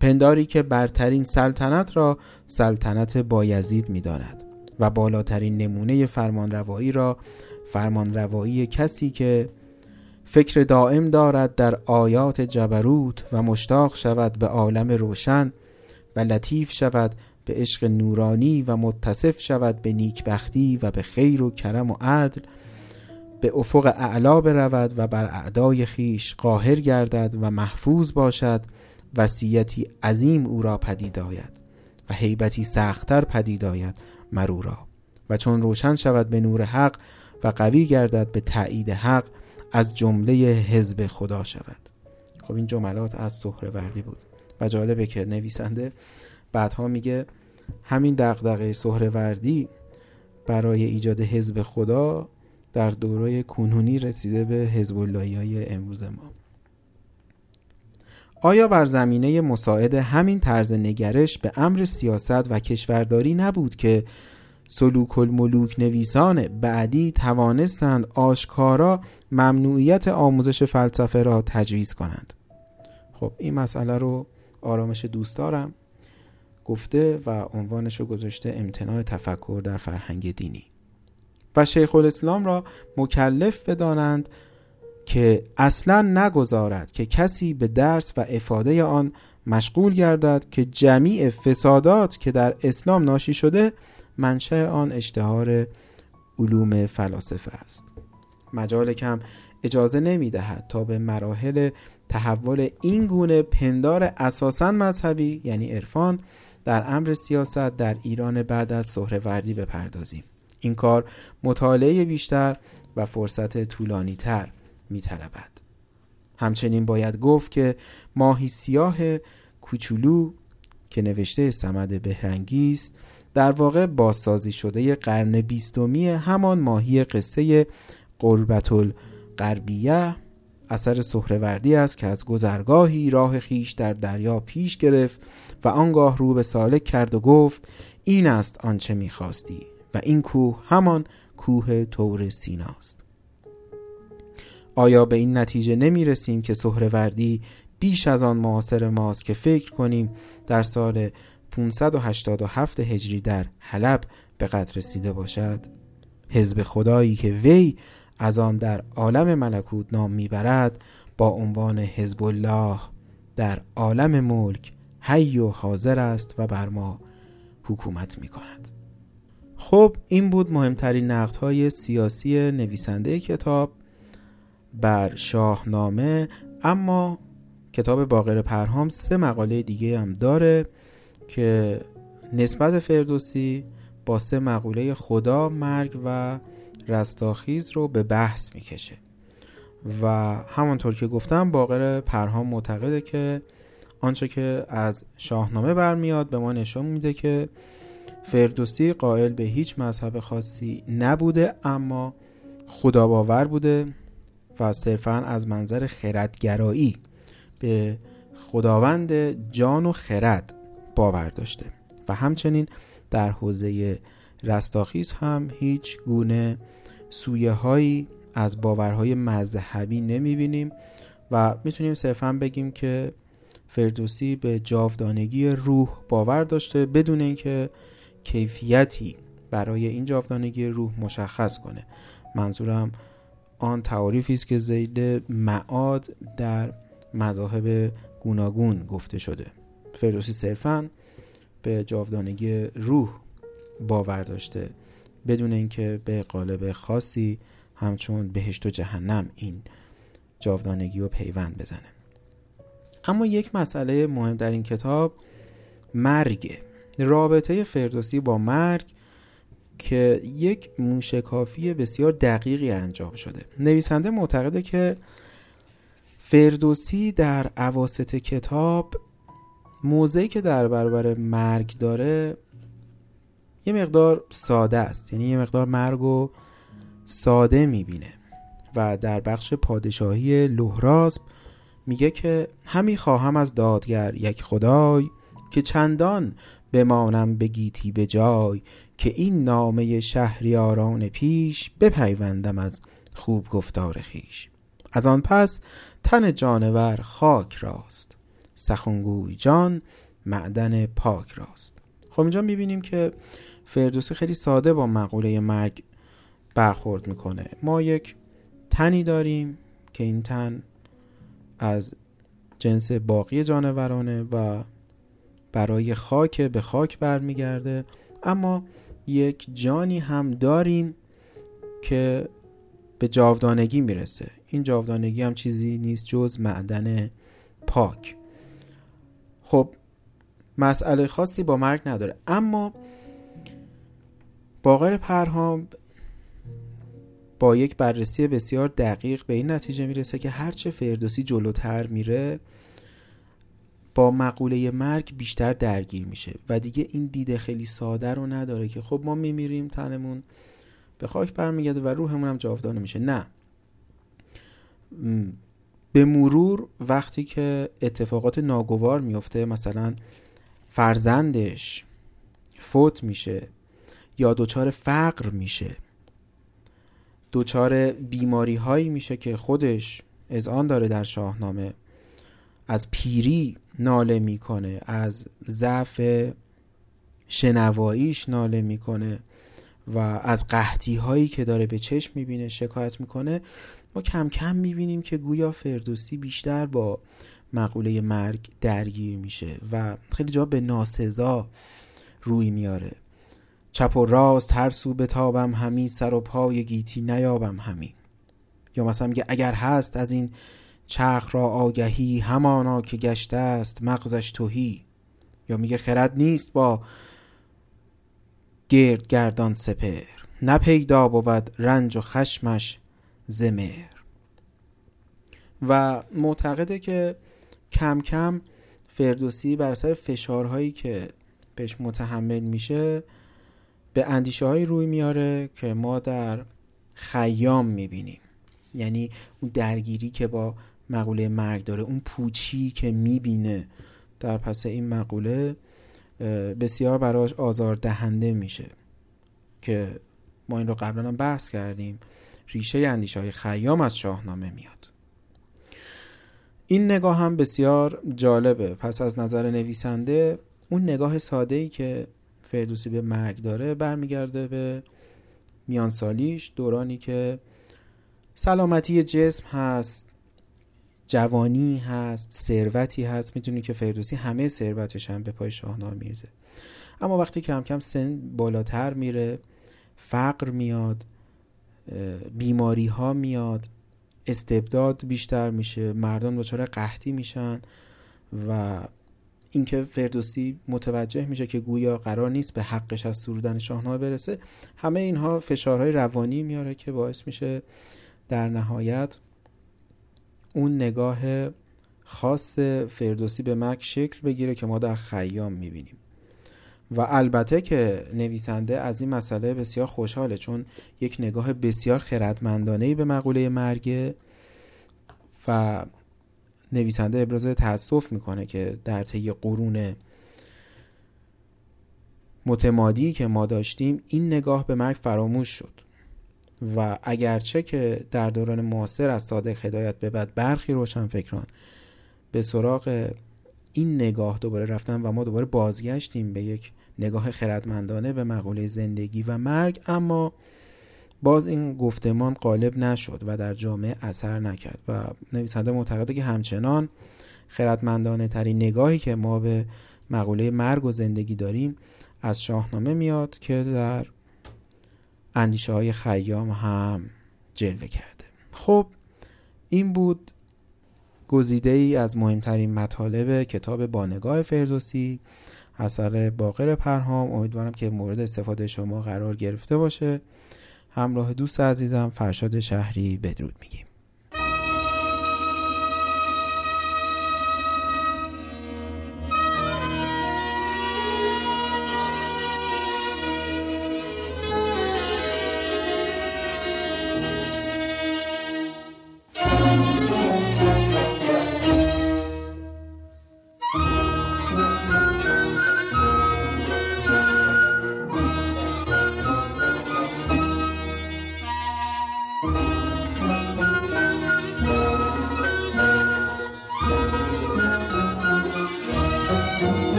پنداری که برترین سلطنت را سلطنت بایزید می داند و بالاترین نمونه فرمانروایی را فرمانروایی کسی که فکر دائم دارد در آیات جبروت و مشتاق شود به عالم روشن و لطیف شود به عشق نورانی و متصف شود به نیکبختی و به خیر و کرم و عدل به افق اعلا برود و بر اعدای خیش قاهر گردد و محفوظ باشد وصیتی عظیم او را پدید آید و حیبتی سختتر پدید آید مرو را. و چون روشن شود به نور حق و قوی گردد به تایید حق از جمله حزب خدا شود. خب این جملات از سهروردی بود. و جالبه که نویسنده بعدها میگه همین دغدغه سهروردی برای ایجاد حزب خدا در دوره کنونی رسیده به حزب های امروز ما. آیا بر زمینه مساعد همین طرز نگرش به امر سیاست و کشورداری نبود که سلوک الملوک نویسان بعدی توانستند آشکارا ممنوعیت آموزش فلسفه را تجویز کنند. خب این مسئله رو آرامش دوست دارم. گفته و عنوانش رو گذاشته امتناع تفکر در فرهنگ دینی. و شیخ الاسلام را مکلف بدانند که اصلا نگذارد که کسی به درس و افاده آن مشغول گردد که جمیع فسادات که در اسلام ناشی شده منشأ آن اشتهار علوم فلاسفه است مجال کم اجازه نمی دهد تا به مراحل تحول این گونه پندار اساسا مذهبی یعنی عرفان در امر سیاست در ایران بعد از سهروردی بپردازیم این کار مطالعه بیشتر و فرصت طولانی تر می طلبد. همچنین باید گفت که ماهی سیاه کوچولو که نوشته سمد بهرنگی است در واقع بازسازی شده قرن بیستمی همان ماهی قصه قربت القربیه اثر سهروردی است که از گذرگاهی راه خیش در دریا پیش گرفت و آنگاه رو به سالک کرد و گفت این است آنچه می‌خواستی و این کوه همان کوه تور سیناست آیا به این نتیجه نمی رسیم که سهروردی بیش از آن معاصر ماست که فکر کنیم در سال 587 هجری در حلب به قدر رسیده باشد. حزب خدایی که وی از آن در عالم ملکوت نام می‌برد با عنوان حزب الله در عالم ملک حی و حاضر است و بر ما حکومت می کند خب این بود مهمترین های سیاسی نویسنده کتاب بر شاهنامه اما کتاب باقر پرهام سه مقاله دیگه هم داره. که نسبت فردوسی با سه مقوله خدا مرگ و رستاخیز رو به بحث می‌کشه. و همانطور که گفتم باقر پرهام معتقده که آنچه که از شاهنامه برمیاد به ما نشان میده که فردوسی قائل به هیچ مذهب خاصی نبوده اما خدا باور بوده و صرفا از منظر خردگرایی به خداوند جان و خرد باور داشته و همچنین در حوزه رستاخیز هم هیچ گونه سویه هایی از باورهای مذهبی نمی بینیم و می‌تونیم صرفا بگیم که فردوسی به جاودانگی روح باور داشته بدون اینکه کیفیتی برای این جاودانگی روح مشخص کنه. منظورم آن تعاریفی است که زید معاد در مذاهب گوناگون گفته شده. فردوسی صرفا به جاودانگی روح باور داشته بدون اینکه به قالب خاصی همچون بهشت و جهنم این جاودانگی رو پیوند بزنه. اما یک مسئله مهم در این کتاب مرگ رابطه فردوسی با مرگ که یک موشکافی بسیار دقیقی انجام شده. نویسنده معتقده که فردوسی در عواست کتاب موضعی که در برابر مرگ داره یه مقدار ساده است. یعنی یه مقدار مرگ و ساده می‌بینه. و در بخش پادشاهی لهراسب میگه که همی خواهم از دادگر یک خدای که چندان بمانم بگیتی به جای که این نامه شهریاران پیش بپیوندم از خوب گفتار خیش از آن پس تن جانور خاک راست. سخنگوی جان معدن پاک راست. خب اینجا می‌بینیم که فردوسی خیلی ساده با مقوله مرگ برخورد می‌کنه. ما یک تنی داریم که این تن از جنس باقی جانورانه و برای خاک به خاک برمیگرده. اما یک جانی هم داریم که به جاودانگی می‌رسه. این جاودانگی هم چیزی نیست جز معدن پاک. خب مسئله خاصی با مرگ نداره. اما باقر پرهام با یک بررسی بسیار دقیق به این نتیجه می‌رسه که هرچه فردوسی جلوتر میره با مقوله مرگ بیشتر درگیر میشه. و دیگه این دیده خیلی ساده رو نداره که خب ما میمیریم تنمون به خاک برمیگرده و روحمون هم جاودانه میشه. نه. به مرور وقتی که اتفاقات ناگوار میفته مثلا فرزندش فوت میشه یا دچار فقر میشه دچار بیماری هایی میشه که خودش از آن داره در شاهنامه از پیری ناله می‌کنه از ضعف شنواییش ناله می‌کنه و از قحطی هایی که داره به چشم می‌بینه شکایت می‌کنه. ما کم کم می‌بینیم که گویا فردوسی بیشتر با مقوله مرگ درگیر میشه و خیلی جا به ناسزا روی میاره. چپ و راست هر سو بتابم همی سر و پای گیتی نیابم همی. یا مثلا میگه اگر هست از این چرخ را آگهی همانا که گشته است مغزش توهی یا میگه خرد نیست با گرد گردان سپر نپیدا بود رنج و خشمش زمر. و معتقده که کم کم فردوسی بر اثر فشارهایی که بهش متحمل میشه به اندیشه های روی میاره که ما در خیام می‌بینیم. یعنی اون درگیری که با مقوله مرگ داره اون پوچی که می‌بینه در پس این مقوله بسیار براش آزار دهنده میشه که ما این رو قبلا هم بحث کردیم. ریشه اندیشه های خیام از شاهنامه میاد. این نگاه هم بسیار جالبه. پس از نظر نویسنده اون نگاه ساده ای که فردوسی به مرگ داره برمیگرده به میان سالیش دورانی که سلامتی جسم هست جوانی هست ثروتی هست. می‌تونی که فردوسی همه ثروتش هم به پای شاهنامه میرزه اما وقتی کم کم سن بالاتر میره فقر میاد بیماری ها میاد استبداد بیشتر میشه مردم دچار قحطی میشن و اینکه فردوسی متوجه میشه که گویا قرار نیست به حقش از سرودن شاهنامه برسه همه اینها فشارهای روانی میاره که باعث میشه در نهایت اون نگاه خاص فردوسی به مک شکل بگیره که ما در خیام می‌بینیم. و البته که نویسنده از این مسئله بسیار خوشحاله چون یک نگاه بسیار خردمندانه به مقوله مرگ و نویسنده ابراز تاسف می‌کنه که در طی قرون متمادی که ما داشتیم این نگاه به مرگ فراموش شد و اگرچه که در دوران معاصر از صادق هدایت به بعد برخی روشنفکران به سراغ این نگاه دوباره رفتن و ما دوباره بازگشتیم به یک نگاه خردمندانه به مقوله زندگی و مرگ اما باز این گفتمان غالب نشد و در جامعه اثر نکرد و نویسنده معتقده که همچنان خردمندانه ترین نگاهی که ما به مقوله مرگ و زندگی داریم از شاهنامه میاد که در اندیشه های خیام هم جلوه کرده. خب این بود گزیده ای از مهمترین مطالب کتاب بانگاه فردوسی. اثر باقر پرهام. امیدوارم که مورد استفاده شما قرار گرفته باشه. همراه دوست عزیزم فرشاد شهری بدرود میگیم.